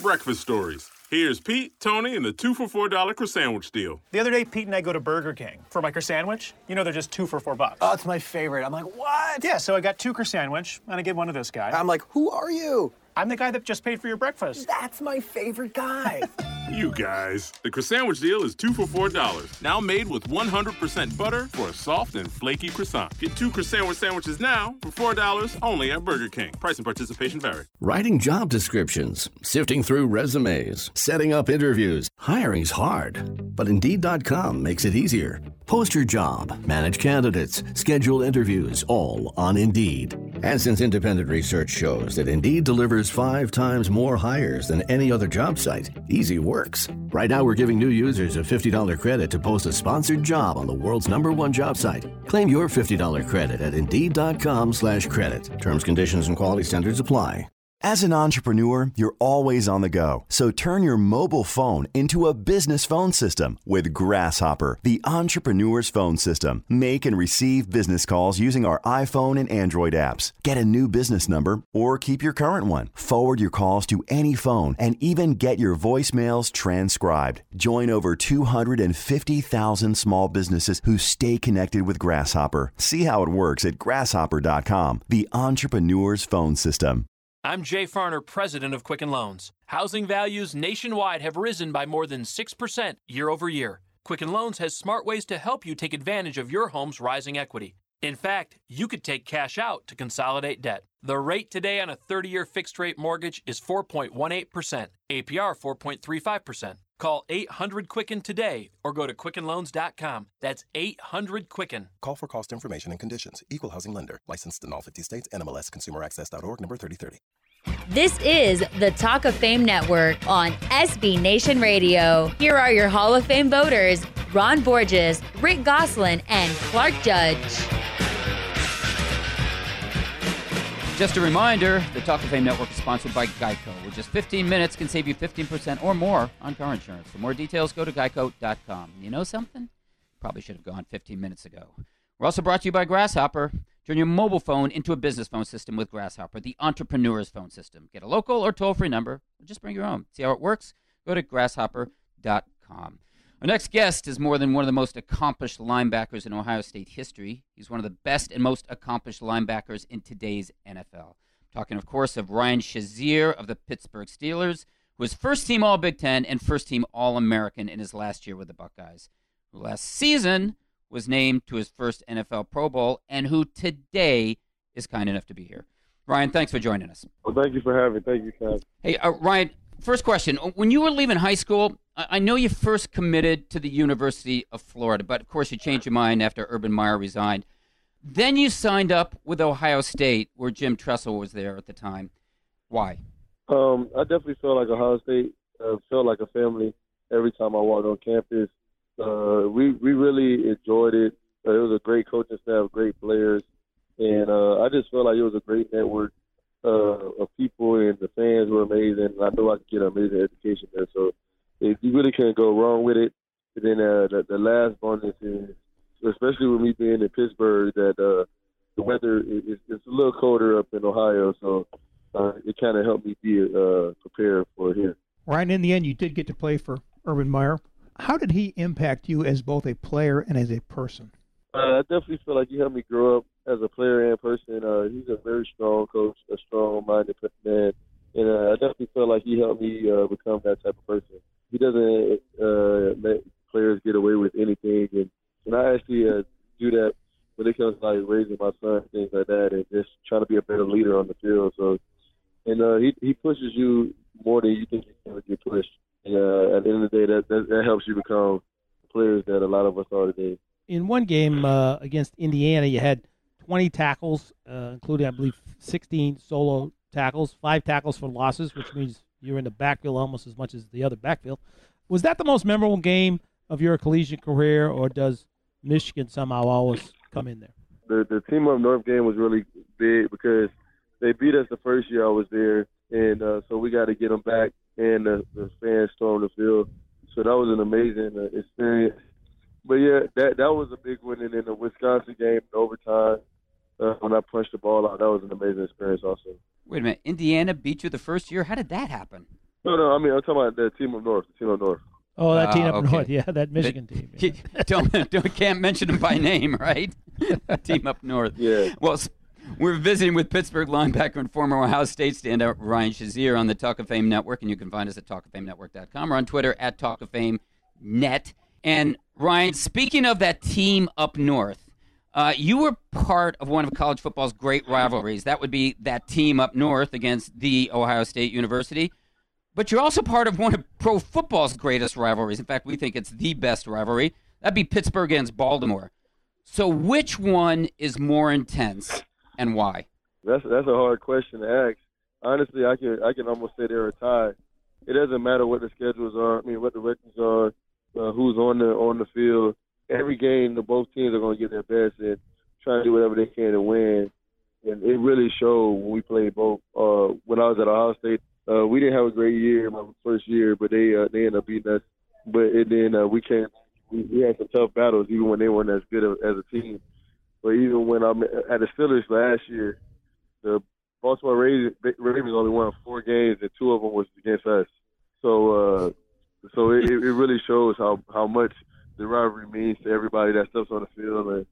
breakfast stories. Here's Pete, Tony, and the two for four dollar croissant deal. The other day, Pete and I go to Burger King for my croissant. You know, they're just two for four bucks. Oh, it's my favorite. I'm like, what? Yeah, so I got two croissant, and I get one of this guy. I'm like, who are you? I'm the guy that just paid for your breakfast. That's my favorite guy. you guys. The Croissan'wich deal is two for four dollars. Now made with 100% butter for a soft and flaky croissant. Get two croissant sandwiches now for four dollars only at Burger King. Price and participation vary. Writing job descriptions, sifting through resumes, setting up interviews. Hiring's hard, but Indeed.com makes it easier. Post your job, manage candidates, schedule interviews, all on Indeed. And since independent research shows that Indeed delivers five times more hires than any other job site, easy works. Right now, we're giving new users a $50 credit to post a sponsored job on the world's number one job site. Claim your $50 credit at Indeed.com slash credit. Terms, conditions, and quality standards apply. As an entrepreneur, you're always on the go. So turn your mobile phone into a business phone system with Grasshopper, the entrepreneur's phone system. Make and receive business calls using our iPhone and Android apps. Get a new business number or keep your current one. Forward your calls to any phone and even get your voicemails transcribed. Join over 250,000 small businesses who stay connected with Grasshopper. See how it works at grasshopper.com, the entrepreneur's phone system. I'm Jay Farner, president of Quicken Loans. Housing values nationwide have risen by more than 6% year over year. Quicken Loans has smart ways to help you take advantage of your home's rising equity. In fact, you could take cash out to consolidate debt. The rate today on a 30 year fixed rate mortgage is 4.18%, APR 4.35%. Call 800 Quicken today or go to QuickenLoans.com. That's 800 Quicken. Call for cost information and conditions. Equal housing lender. Licensed in all 50 states. NMLS ConsumerAccess.org number 3030. This is the Talk of Fame Network on SB Nation Radio. Here are your Hall of Fame voters Ron Borges, Rick Gosselin, and Clark Judge. Just a reminder the Talk of Fame Network is sponsored by Geico, which is 15 minutes can save you 15% or more on car insurance. For more details, go to geico.com. You know something? Probably should have gone 15 minutes ago. We're also brought to you by Grasshopper. Turn your mobile phone into a business phone system with Grasshopper, the entrepreneur's phone system. Get a local or toll free number, or just bring your own. See how it works? Go to grasshopper.com. Our next guest is more than one of the most accomplished linebackers in Ohio State history. He's one of the best and most accomplished linebackers in today's NFL. Talking, of course, of Ryan Shazier of the Pittsburgh Steelers, who was first team All Big Ten and first team All American in his last year with the Buckeyes, who last season was named to his first NFL Pro Bowl, and who today is kind enough to be here. Ryan, thanks for joining us. Well, thank you for having. Me. Thank you, Ken. Hey, uh, Ryan. First question: When you were leaving high school, I know you first committed to the University of Florida, but of course you changed your mind after Urban Meyer resigned. Then you signed up with Ohio State, where Jim Tressel was there at the time. Why? Um, I definitely felt like Ohio State uh, felt like a family every time I walked on campus. Uh, we we really enjoyed it. Uh, it was a great coaching staff, great players, and uh, I just felt like it was a great network uh, of people, and the fans were amazing. I know I could get an amazing education there, so it, you really couldn't go wrong with it. And then uh, the, the last bonus is, especially with me being in Pittsburgh, that uh, the weather is it's a little colder up in Ohio, so uh, it kind of helped me be uh, prepared for here. Ryan, in the end, you did get to play for Urban Meyer. How did he impact you as both a player and as a person? Uh, I definitely feel like he helped me grow up as a player and person. Uh, he's a very strong coach, a strong-minded man, and uh, I definitely feel like he helped me uh, become that type of person. He doesn't uh, let players get away with anything, and, and I actually uh, do that when it comes to like raising my son, things like that, and just trying to be a better leader on the field. So, and uh, he he pushes you more than you think you can get pushed. And uh, at the end of the day, that, that that helps you become players that a lot of us are today. In one game uh, against Indiana, you had 20 tackles, uh, including, I believe, 16 solo tackles, five tackles for losses, which means you're in the backfield almost as much as the other backfield. Was that the most memorable game of your collegiate career, or does Michigan somehow always come in there? The the team up north game was really big because they beat us the first year I was there, and uh, so we got to get them back, and the, the fans stormed the field. So that was an amazing uh, experience. But yeah, that that was a big win, and in the Wisconsin game, in overtime, uh, when I punched the ball out, that was an amazing experience also. Wait a minute, Indiana beat you the first year. How did that happen? No, no, I mean I'm talking about the team up north. The team up north. Oh, that team Ah, up okay. north, yeah, that Michigan team. You don't, don't can't mention them by name, right? Team up north. Yeah. Well, we're visiting with Pittsburgh linebacker and former Ohio State standout Ryan Shazier on the Talk of Fame Network, and you can find us at talkoffamenetwork.com or on Twitter at Talk of Fame Net. And Ryan, speaking of that team up north, uh, you were part of one of college football's great rivalries. That would be that team up north against the Ohio State University. But you're also part of one of pro football's greatest rivalries. In fact, we think it's the best rivalry. That'd be Pittsburgh against Baltimore. So, which one is more intense and why? That's that's a hard question to ask. Honestly, I can I can almost say they're a tie. It doesn't matter what the schedules are. I mean, what the records are, uh, who's on the on the field. Every game, the both teams are going to give their best and try to do whatever they can to win. And it really showed when we played both. Uh, when I was at Ohio State, uh, we didn't have a great year my first year, but they uh, they ended up beating us. But and then uh, we came, we, we had some tough battles even when they weren't as good as a team. But even when I'm at the Steelers last year, the Baltimore Ravens only won four games, and two of them was against us. So, uh, so it, it really shows how how much the rivalry means to everybody that steps on the field, and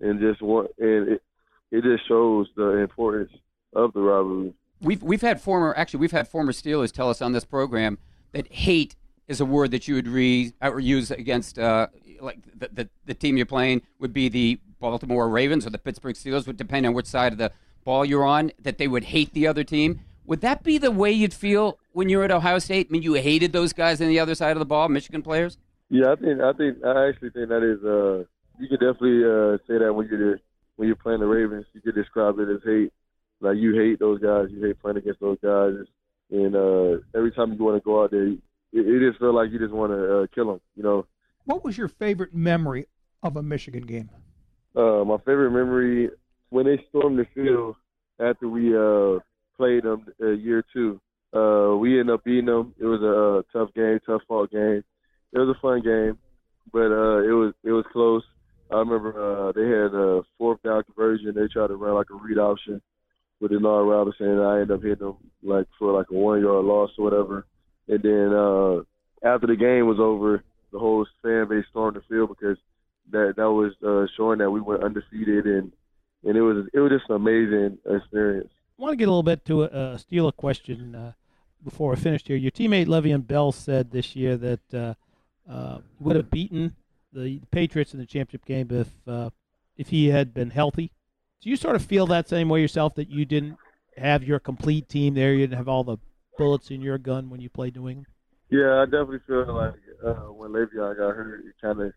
and just want and it it just shows the importance of the rivalry. We've we've had former actually we've had former Steelers tell us on this program that hate is a word that you would re, or use against uh, like the, the the team you're playing would be the Baltimore Ravens or the Pittsburgh Steelers, would depend on which side of the ball you're on. That they would hate the other team. Would that be the way you'd feel when you were at Ohio State? I mean, you hated those guys on the other side of the ball, Michigan players. Yeah, I think I think I actually think that is uh you could definitely uh say that when you're when you're playing the Ravens, you could describe it as hate. Like you hate those guys, you hate playing against those guys, and uh every time you want to go out there, it, it just feels like you just want to uh, kill them. You know, What was your favorite memory of a Michigan game? uh my favorite memory when they stormed the field after we uh played them uh, year two. Uh, we ended up beating them. It was a tough game, tough fought game. It was a fun game, but uh, it was it was close. I remember uh, they had a fourth down conversion. They tried to run like a read option with Denard Robinson, and I ended up hitting them like for like a one yard loss or whatever. And then uh, after the game was over, the whole fan base stormed the field because that that was uh, showing that we went undefeated, and and it was it was just an amazing experience. I want to get a little bit to a, a question uh, before I finished here. Your teammate Le'Veon Bell said this year that uh, uh, would have beaten the Patriots in the championship game if uh, if he had been healthy. Do you sort of feel that same way yourself that you didn't have your complete team there? You didn't have all the bullets in your gun when you played New England. Yeah, I definitely feel like uh, when Le'Veon got hurt, it kind of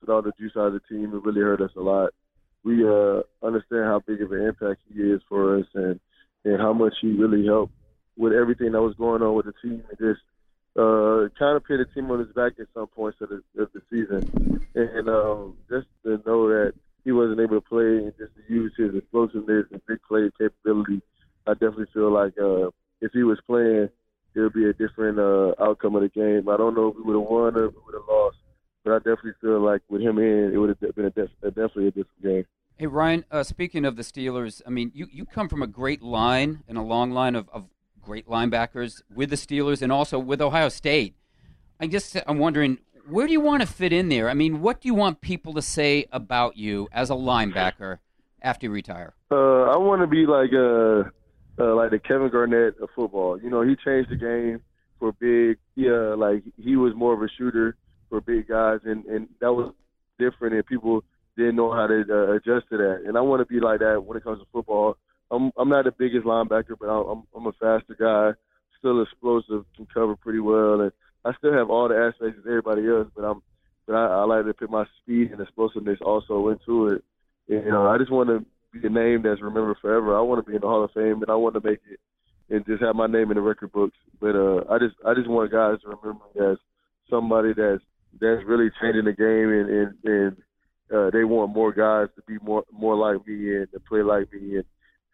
put all the juice out of the team. It really hurt us a lot. We uh, understand how big of an impact he is for us, and and how much he really helped with everything that was going on with the team, and just uh, kind of put the team on his back at some points of the, of the season, and um, just to know that he wasn't able to play and just to use his explosiveness and big play capability, I definitely feel like uh, if he was playing, it would be a different uh, outcome of the game. I don't know if we would have won or if we would have lost, but I definitely feel like with him in, it would have been a def- definitely a different game. Hey Ryan, uh, speaking of the Steelers, I mean, you, you come from a great line and a long line of, of great linebackers with the Steelers and also with Ohio State. I just I'm wondering, where do you want to fit in there? I mean, what do you want people to say about you as a linebacker after you retire? Uh, I want to be like uh, uh, like the Kevin Garnett of football. You know, he changed the game for big. Yeah, like he was more of a shooter for big guys, and and that was different, and people didn't know how to uh, adjust to that. And I want to be like that when it comes to football. I'm I'm not the biggest linebacker, but I'm I'm a faster guy, still explosive, can cover pretty well, and I still have all the aspects of everybody else. But I'm but I, I like to put my speed and explosiveness also into it. And, you know, I just want to be a name that's remembered forever. I want to be in the Hall of Fame, and I want to make it and just have my name in the record books. But uh, I just I just want guys to remember me as somebody that's that's really changing the game, and and, and uh, they want more guys to be more more like me and to play like me and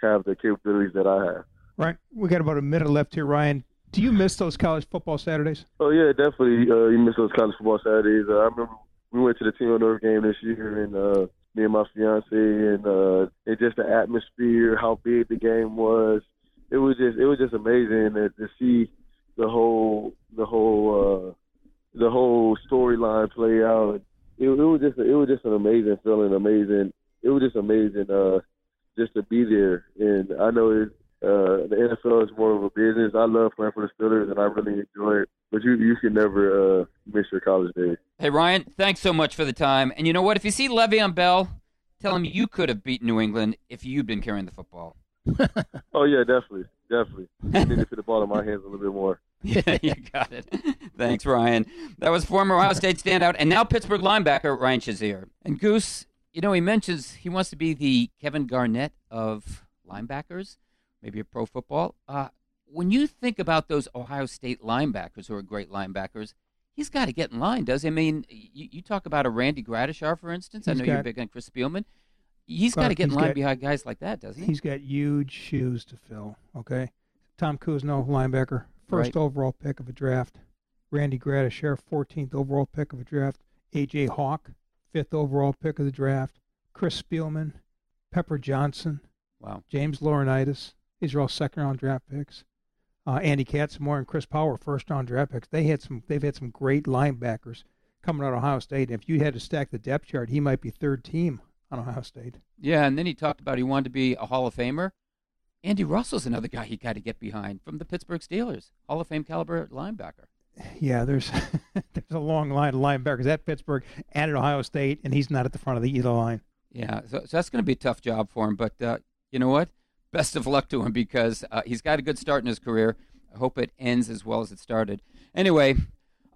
have the capabilities that I have. Right. We got about a minute left here, Ryan. Do you miss those college football Saturdays? Oh yeah, definitely. Uh, you miss those college football Saturdays. Uh, I remember we went to the Team North game this year, and uh, me and my fiance, and uh, just the atmosphere, how big the game was. It was just, it was just amazing to, to see the whole, the whole, uh, the whole storyline play out. It, it was just, it was just an amazing feeling, amazing. It was just amazing. Uh, just to be there. And I know it, uh, the NFL is more of a business. I love playing for the Steelers, and I really enjoy it. But you you should never uh, miss your college days. Hey, Ryan, thanks so much for the time. And you know what? If you see Le'Veon Bell, tell him you could have beaten New England if you'd been carrying the football. Oh yeah, definitely, definitely. I need to put the ball in my hands a little bit more. Yeah, you got it. Thanks, Ryan. That was former Ohio State standout and now Pittsburgh linebacker Ryan Shazier. And Goose, you know, he mentions he wants to be the Kevin Garnett of linebackers, maybe a pro football. Uh, when you think about those Ohio State linebackers who are great linebackers, he's got to get in line, does he? I mean, you, you talk about a Randy Gradishar, for instance. I He's know you're big on Chris Spielman. He's got to get in line got- behind guys like that, doesn't he? He's got huge shoes to fill. Okay, Tom Cousineau, linebacker, first Right. overall pick of a draft. Randy Gradishar, 14th overall pick of a draft. AJ Hawk, fifth overall pick of the draft. Chris Spielman, Pepper Johnson, Wow. James Laurinaitis. These are all second round draft picks. Uh, Andy Katzenmoyer and Chris Power, first round draft picks. They had some. They've had some great linebackers coming out of Ohio State. And if you had to stack the depth chart, he might be third team on Ohio State. Yeah, and then he talked about he wanted to be a Hall of Famer. Andy Russell's another guy he got to get behind from the Pittsburgh Steelers, Hall of Fame caliber linebacker. Yeah, there's there's a long line of linebackers at Pittsburgh and at Ohio State, and he's not at the front of the either line. Yeah, so, so that's going to be a tough job for him. But uh, you know what? Best of luck to him because uh, he's got a good start in his career. I hope it ends as well as it started. Anyway,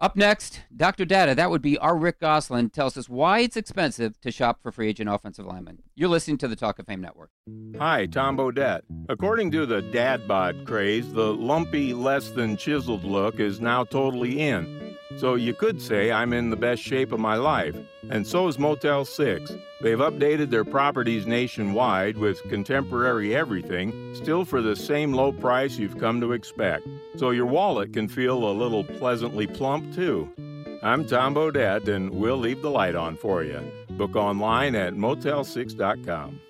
up next, Dr. Data. That would be our Rick Gosselin tells us why it's expensive to shop for free agent offensive linemen. You're listening to the Talk of Fame Network. Hi, Tom Bodett. According to the dad bod craze, the lumpy, less than chiseled look is now totally in. So you could say I'm in the best shape of my life. And so is Motel 6. They've updated their properties nationwide with contemporary everything, still for the same low price you've come to expect. So your wallet can feel a little pleasantly plump, too. I'm Tom Bodett, and we'll leave the light on for you. Book online at motel6.com.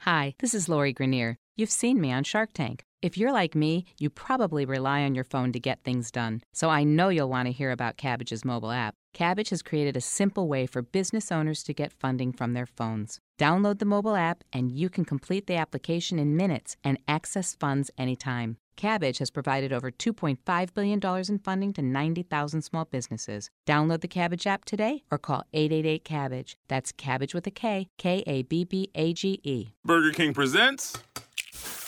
Hi, this is Lori Greiner. You've seen me on Shark Tank. If you're like me, you probably rely on your phone to get things done. So I know you'll want to hear about Kabbage's mobile app. Kabbage has created a simple way for business owners to get funding from their phones. Download the mobile app and you can complete the application in minutes and access funds anytime. Kabbage has provided over $2.5 billion in funding to 90,000 small businesses. Download the Kabbage app today or call 888 Kabbage. That's Kabbage with a K, K A B B A G E. Burger King presents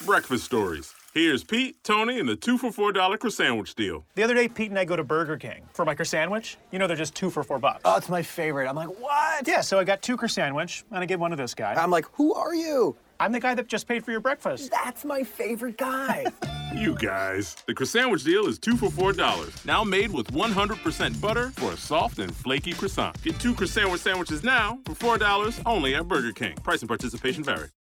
Breakfast Stories. Here's Pete, Tony, and the two for four dollar croissant deal. The other day, Pete and I go to Burger King for my sandwich. You know, they're just two for four bucks. Oh, it's my favorite. I'm like, what? Yeah, so I got two sandwich, and I get one to this guy. I'm like, who are you? I'm the guy that just paid for your breakfast. That's my favorite guy. You guys, the croissant deal is two for four dollars. Now made with 100% butter for a soft and flaky croissant. Get two croissant sandwiches now for four dollars only at Burger King. Price and participation vary.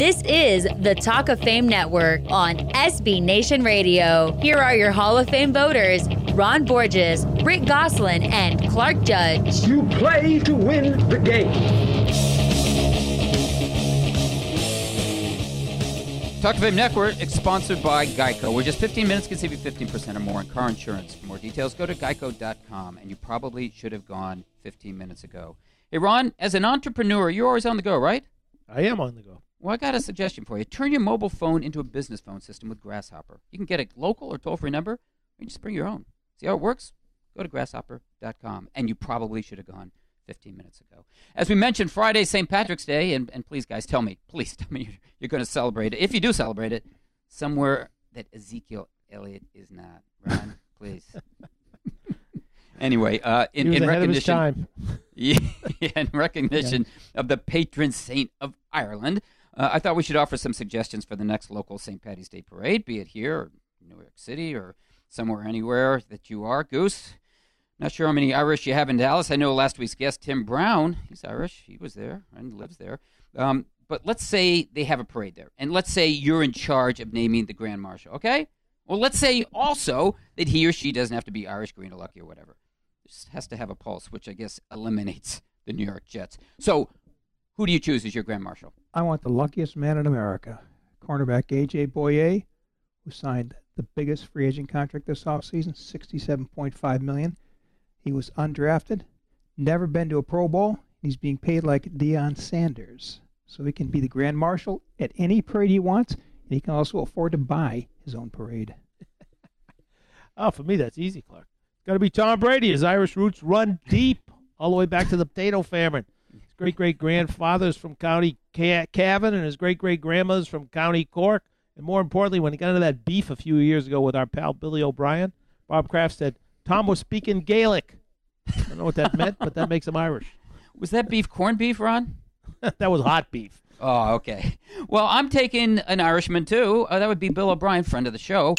This is the Talk of Fame Network on SB Nation Radio. Here are your Hall of Fame voters Ron Borges, Rick Gosselin, and Clark Judge. You play to win the game. Talk of Fame Network is sponsored by Geico, where just 15 minutes can save you 15% or more on car insurance. For more details, go to geico.com, and you probably should have gone 15 minutes ago. Hey, Ron, as an entrepreneur, you're always on the go, right? I am on the go. Well, I got a suggestion for you. Turn your mobile phone into a business phone system with Grasshopper. You can get a local or toll free number, or you just bring your own. See how it works? Go to grasshopper.com. And you probably should have gone 15 minutes ago. As we mentioned, Friday, St. Patrick's Day, and, and please, guys, tell me, please tell me you're, you're going to celebrate it. If you do celebrate it, somewhere that Ezekiel Elliott is not. Ron, please. Anyway, uh, in, in ahead of his recognition, yeah, in recognition of the patron saint of Ireland, uh, I thought we should offer some suggestions for the next local St. Patty's Day parade, be it here or New York City or somewhere anywhere that you are. Goose, Not sure how many Irish you have in Dallas. I know last week's guest, Tim Brown, he's Irish. He was there and lives there. Um, but let's say they have a parade there, and let's say you're in charge of naming the Grand Marshal, okay? Well, let's say also that he or she doesn't have to be Irish, green, or lucky, or whatever. Just has to have a pulse, which I guess eliminates the New York Jets. So, who do you choose as your Grand Marshal? I want the luckiest man in America, cornerback AJ Bouye, who signed the biggest free agent contract this offseason, 67.5 million. He was undrafted, never been to a Pro Bowl. And he's being paid like Deion Sanders. So he can be the Grand Marshal at any parade he wants, and he can also afford to buy his own parade. Oh, for me, that's easy, Clark. Got to be Tom Brady. His Irish roots run deep, all the way back to the potato famine. His great great grandfather's from County Cavan, and his great great grandma's from County Cork. And more importantly, when he got into that beef a few years ago with our pal Billy O'Brien, Bob Kraft said Tom was speaking Gaelic. I don't know what that meant, but that makes him Irish. Was that beef corned beef, Ron? that was hot beef. Oh, okay. Well, I'm taking an Irishman too. Uh, that would be Bill O'Brien, friend of the show.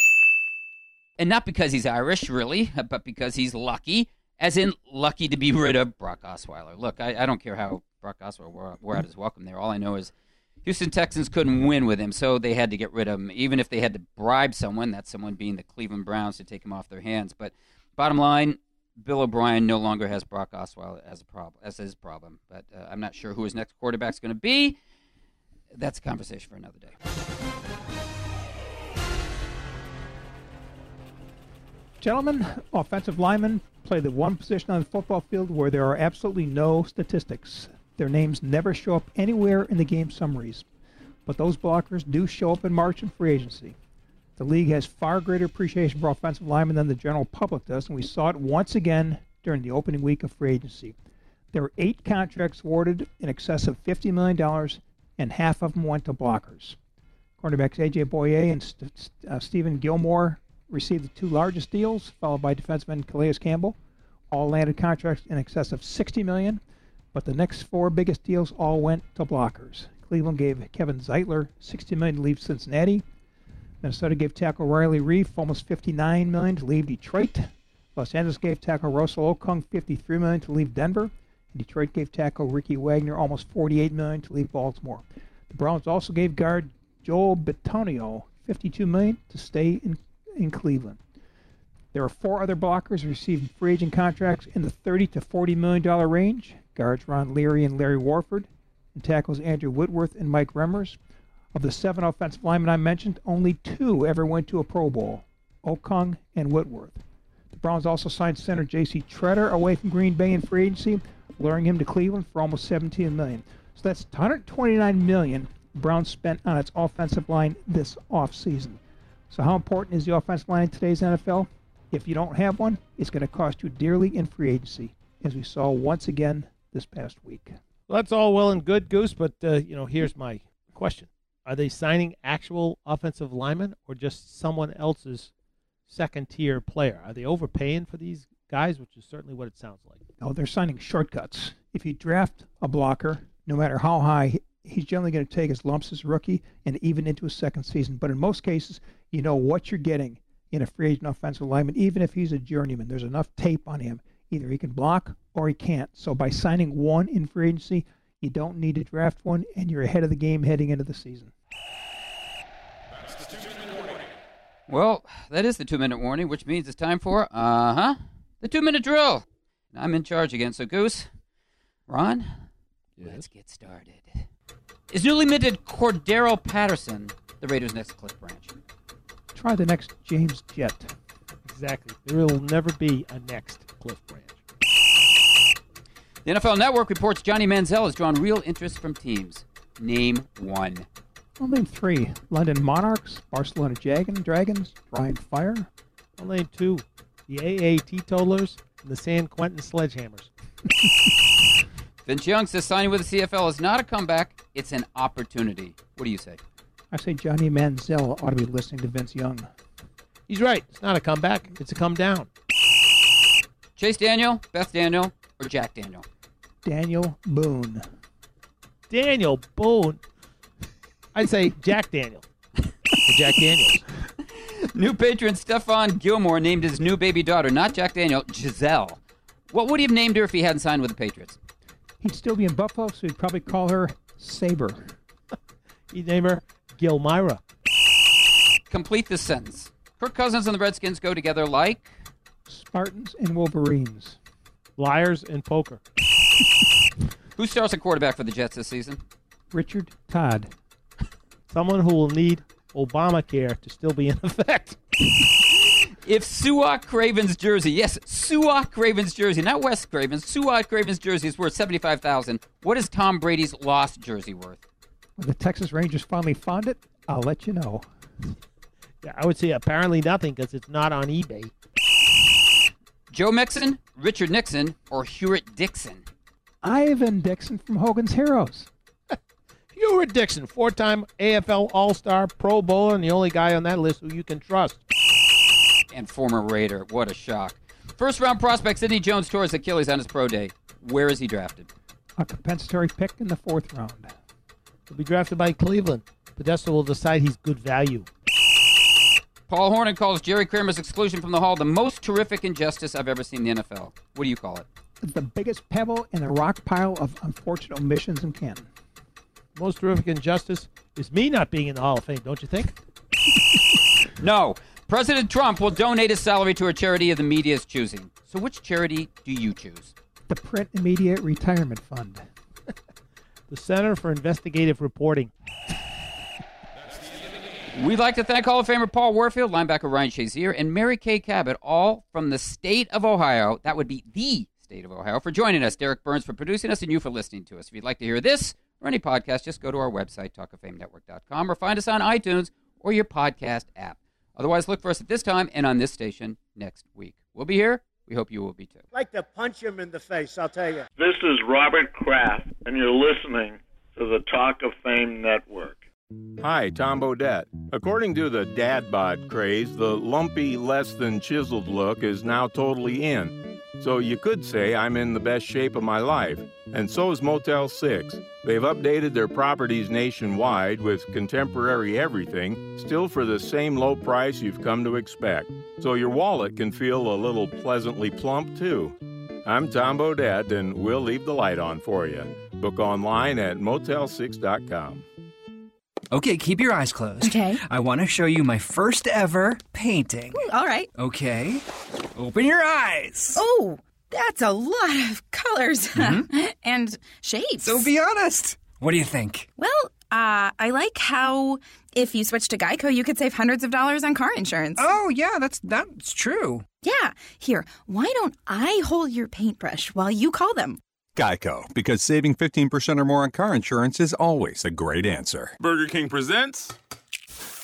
And not because he's Irish, really, but because he's lucky, as in lucky to be rid of Brock Osweiler. Look, I, I don't care how Brock Osweiler wore, wore out his welcome there. All I know is Houston Texans couldn't win with him, so they had to get rid of him. Even if they had to bribe someone, that someone being the Cleveland Browns to take him off their hands. But bottom line, Bill O'Brien no longer has Brock Osweiler as a problem, as his problem. But uh, I'm not sure who his next quarterback's going to be. That's a conversation for another day. Gentlemen, offensive linemen play the one position on the football field where there are absolutely no statistics. Their names never show up anywhere in the game summaries. But those blockers do show up in March and free agency. The league has far greater appreciation for offensive linemen than the general public does, and we saw it once again during the opening week of free agency. There were eight contracts awarded in excess of $50 million, and half of them went to blockers. Cornerbacks A.J. Bouye and St- uh, Stephon Gilmore received the two largest deals, followed by defenseman Calais Campbell. All landed contracts in excess of 60 million, but the next four biggest deals all went to blockers. Cleveland gave Kevin Zeitler 60 million to leave Cincinnati. Minnesota gave tackle Riley Reiff almost 59 million to leave Detroit. Los Angeles gave tackle Russell Okung 53 million to leave Denver. Detroit gave tackle Ricky Wagner almost 48 million to leave Baltimore. The Browns also gave guard Joel Bitonio 52 million to stay in in Cleveland. There are four other blockers receiving free agent contracts in the 30 to 40 million dollar range. Guards Ron Leary and Larry Warford, and tackles Andrew Whitworth and Mike Remmers. Of the seven offensive linemen I mentioned, only two ever went to a Pro Bowl: Okung and Whitworth. The Browns also signed center J.C. Tretter away from Green Bay in free agency, luring him to Cleveland for almost 17 million. So that's 129 million Browns spent on its offensive line this offseason. So how important is the offensive line in today's NFL? If you don't have one, it's going to cost you dearly in free agency, as we saw once again this past week. Well, that's all well and good, Goose, but uh, you know, here's my question: Are they signing actual offensive linemen or just someone else's second-tier player? Are they overpaying for these guys, which is certainly what it sounds like? No, they're signing shortcuts. If you draft a blocker, no matter how high, he's generally going to take his lumps as a rookie and even into his second season. But in most cases, you know what you're getting in a free agent offensive lineman, even if he's a journeyman. There's enough tape on him. Either he can block or he can't. So by signing one in free agency, you don't need to draft one, and you're ahead of the game heading into the season. Well, that is the two minute warning, which means it's time for, uh huh, the two minute drill. I'm in charge again, so Goose, Ron, let's get started. Is newly minted Cordarrelle Patterson the Raiders' next Cliff Branch? Try the next James Jett. Exactly. There will never be a next Cliff Branch. The NFL Network reports Johnny Manziel has drawn real interest from teams. Name one. I'll name three London Monarchs, Barcelona Jagan, Dragons, Rhein Fire. I'll name two the AA Teetotalers and the San Quentin Sledgehammers. Vince Young says signing with the CFL is not a comeback, it's an opportunity. What do you say? I say Johnny Manziel ought to be listening to Vince Young. He's right. It's not a comeback, it's a come down. Chase Daniel, Beth Daniel, or Jack Daniel? Daniel Boone. Daniel Boone. I'd say Jack Daniel. Jack Daniels. New patron Stephon Gilmore named his new baby daughter, not Jack Daniel, Giselle. What would he have named her if he hadn't signed with the Patriots? He'd still be in Buffalo, so he'd probably call her Saber. He'd name her Gilmyra. Complete this sentence. Kirk Cousins and the Redskins go together like Spartans and Wolverines. Liars and poker. Who starts at quarterback for the Jets this season? Richard Todd. Someone who will need Obamacare to still be in effect. If Suak Craven's jersey, yes, Suak Craven's jersey, not West Craven's, Suak Craven's jersey is worth seventy-five thousand. What is Tom Brady's lost jersey worth? When the Texas Rangers finally found it, I'll let you know. Yeah, I would say apparently nothing because it's not on eBay. Joe Mixon, Richard Nixon, or Hewritt Dixon? Ivan Dixon from Hogan's Heroes. Hewritt Dixon, four-time AFL All-Star, Pro Bowler, and the only guy on that list who you can trust. And former Raider. What a shock. First round prospect Sidney Jones tore his Achilles on his pro day. Where is he drafted? A compensatory pick in the fourth round. He'll be drafted by Cleveland. Podesta will decide he's good value. Paul Hornung calls Jerry Kramer's exclusion from the Hall the most terrific injustice I've ever seen in the NFL. What do you call it? The biggest pebble in the rock pile of unfortunate omissions in Canton. Most terrific injustice is me not being in the Hall of Fame, don't you think? No. President Trump will donate his salary to a charity of the media's choosing. So which charity do you choose? The Print Media Retirement Fund. The Center for Investigative Reporting. We'd like to thank Hall of Famer Paul Warfield, linebacker Ryan Shazier, and Mary Kay Cabot, all from the state of Ohio. That would be the state of Ohio, for joining us. Derek Burns for producing us, and you for listening to us. If you'd like to hear this or any podcast, just go to our website, talkoffamenetwork.com, or find us on iTunes or your podcast app. Otherwise, look for us at this time and on this station next week. We'll be here. We hope you will be too. like to punch him in the face, I'll tell you. This is Robert Kraft, and you're listening to the Talk of Fame Network. Hi, Tom Bodett. According to the dad bod craze, the lumpy, less than chiseled look is now totally in. So you could say I'm in the best shape of my life. And so is Motel 6. They've updated their properties nationwide with contemporary everything, still for the same low price you've come to expect. So your wallet can feel a little pleasantly plump, too. I'm Tom Bodett, and we'll leave the light on for you. Book online at motel6.com. Okay, keep your eyes closed. Okay. I want to show you my first ever painting. All right. Okay. Open your eyes. Oh, that's a lot of colors and shapes. So be honest. What do you think? Well, uh, I like how if you switch to Geico, you could save hundreds of dollars on car insurance. Oh, yeah, that's that's true. Yeah. Here, why don't I hold your paintbrush while you call them? Geico, because saving 15% or more on car insurance is always a great answer. Burger King presents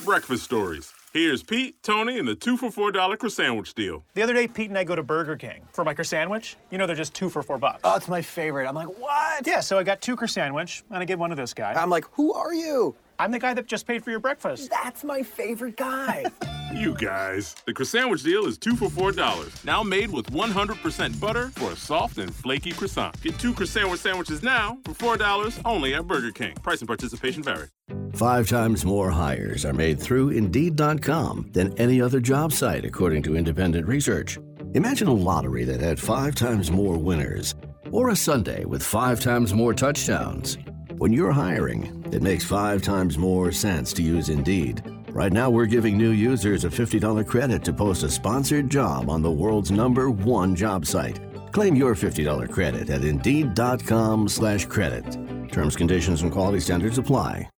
Breakfast Stories. Here's Pete, Tony, and the two for four dollar Croissan'wich deal. The other day, Pete and I go to Burger King for my sandwich. You know they're just two for four bucks. Oh, it's my favorite. I'm like, what? Yeah, so I got two sandwich, and I get one of this guy. I'm like, who are you? I'm the guy that just paid for your breakfast. That's my favorite guy. You guys, the Croissan'wich deal is two for four dollars. Now made with 100% butter for a soft and flaky croissant. Get two croissant sandwich sandwiches now for four dollars only at Burger King. Price and participation vary. Five times more hires are made through Indeed.com than any other job site, according to independent research. Imagine a lottery that had five times more winners, or a Sunday with five times more touchdowns. When you're hiring, it makes five times more sense to use Indeed. Right now, we're giving new users a $50 credit to post a sponsored job on the world's number one job site. Claim your $50 credit at Indeed.com slash credit. Terms, conditions, and quality standards apply.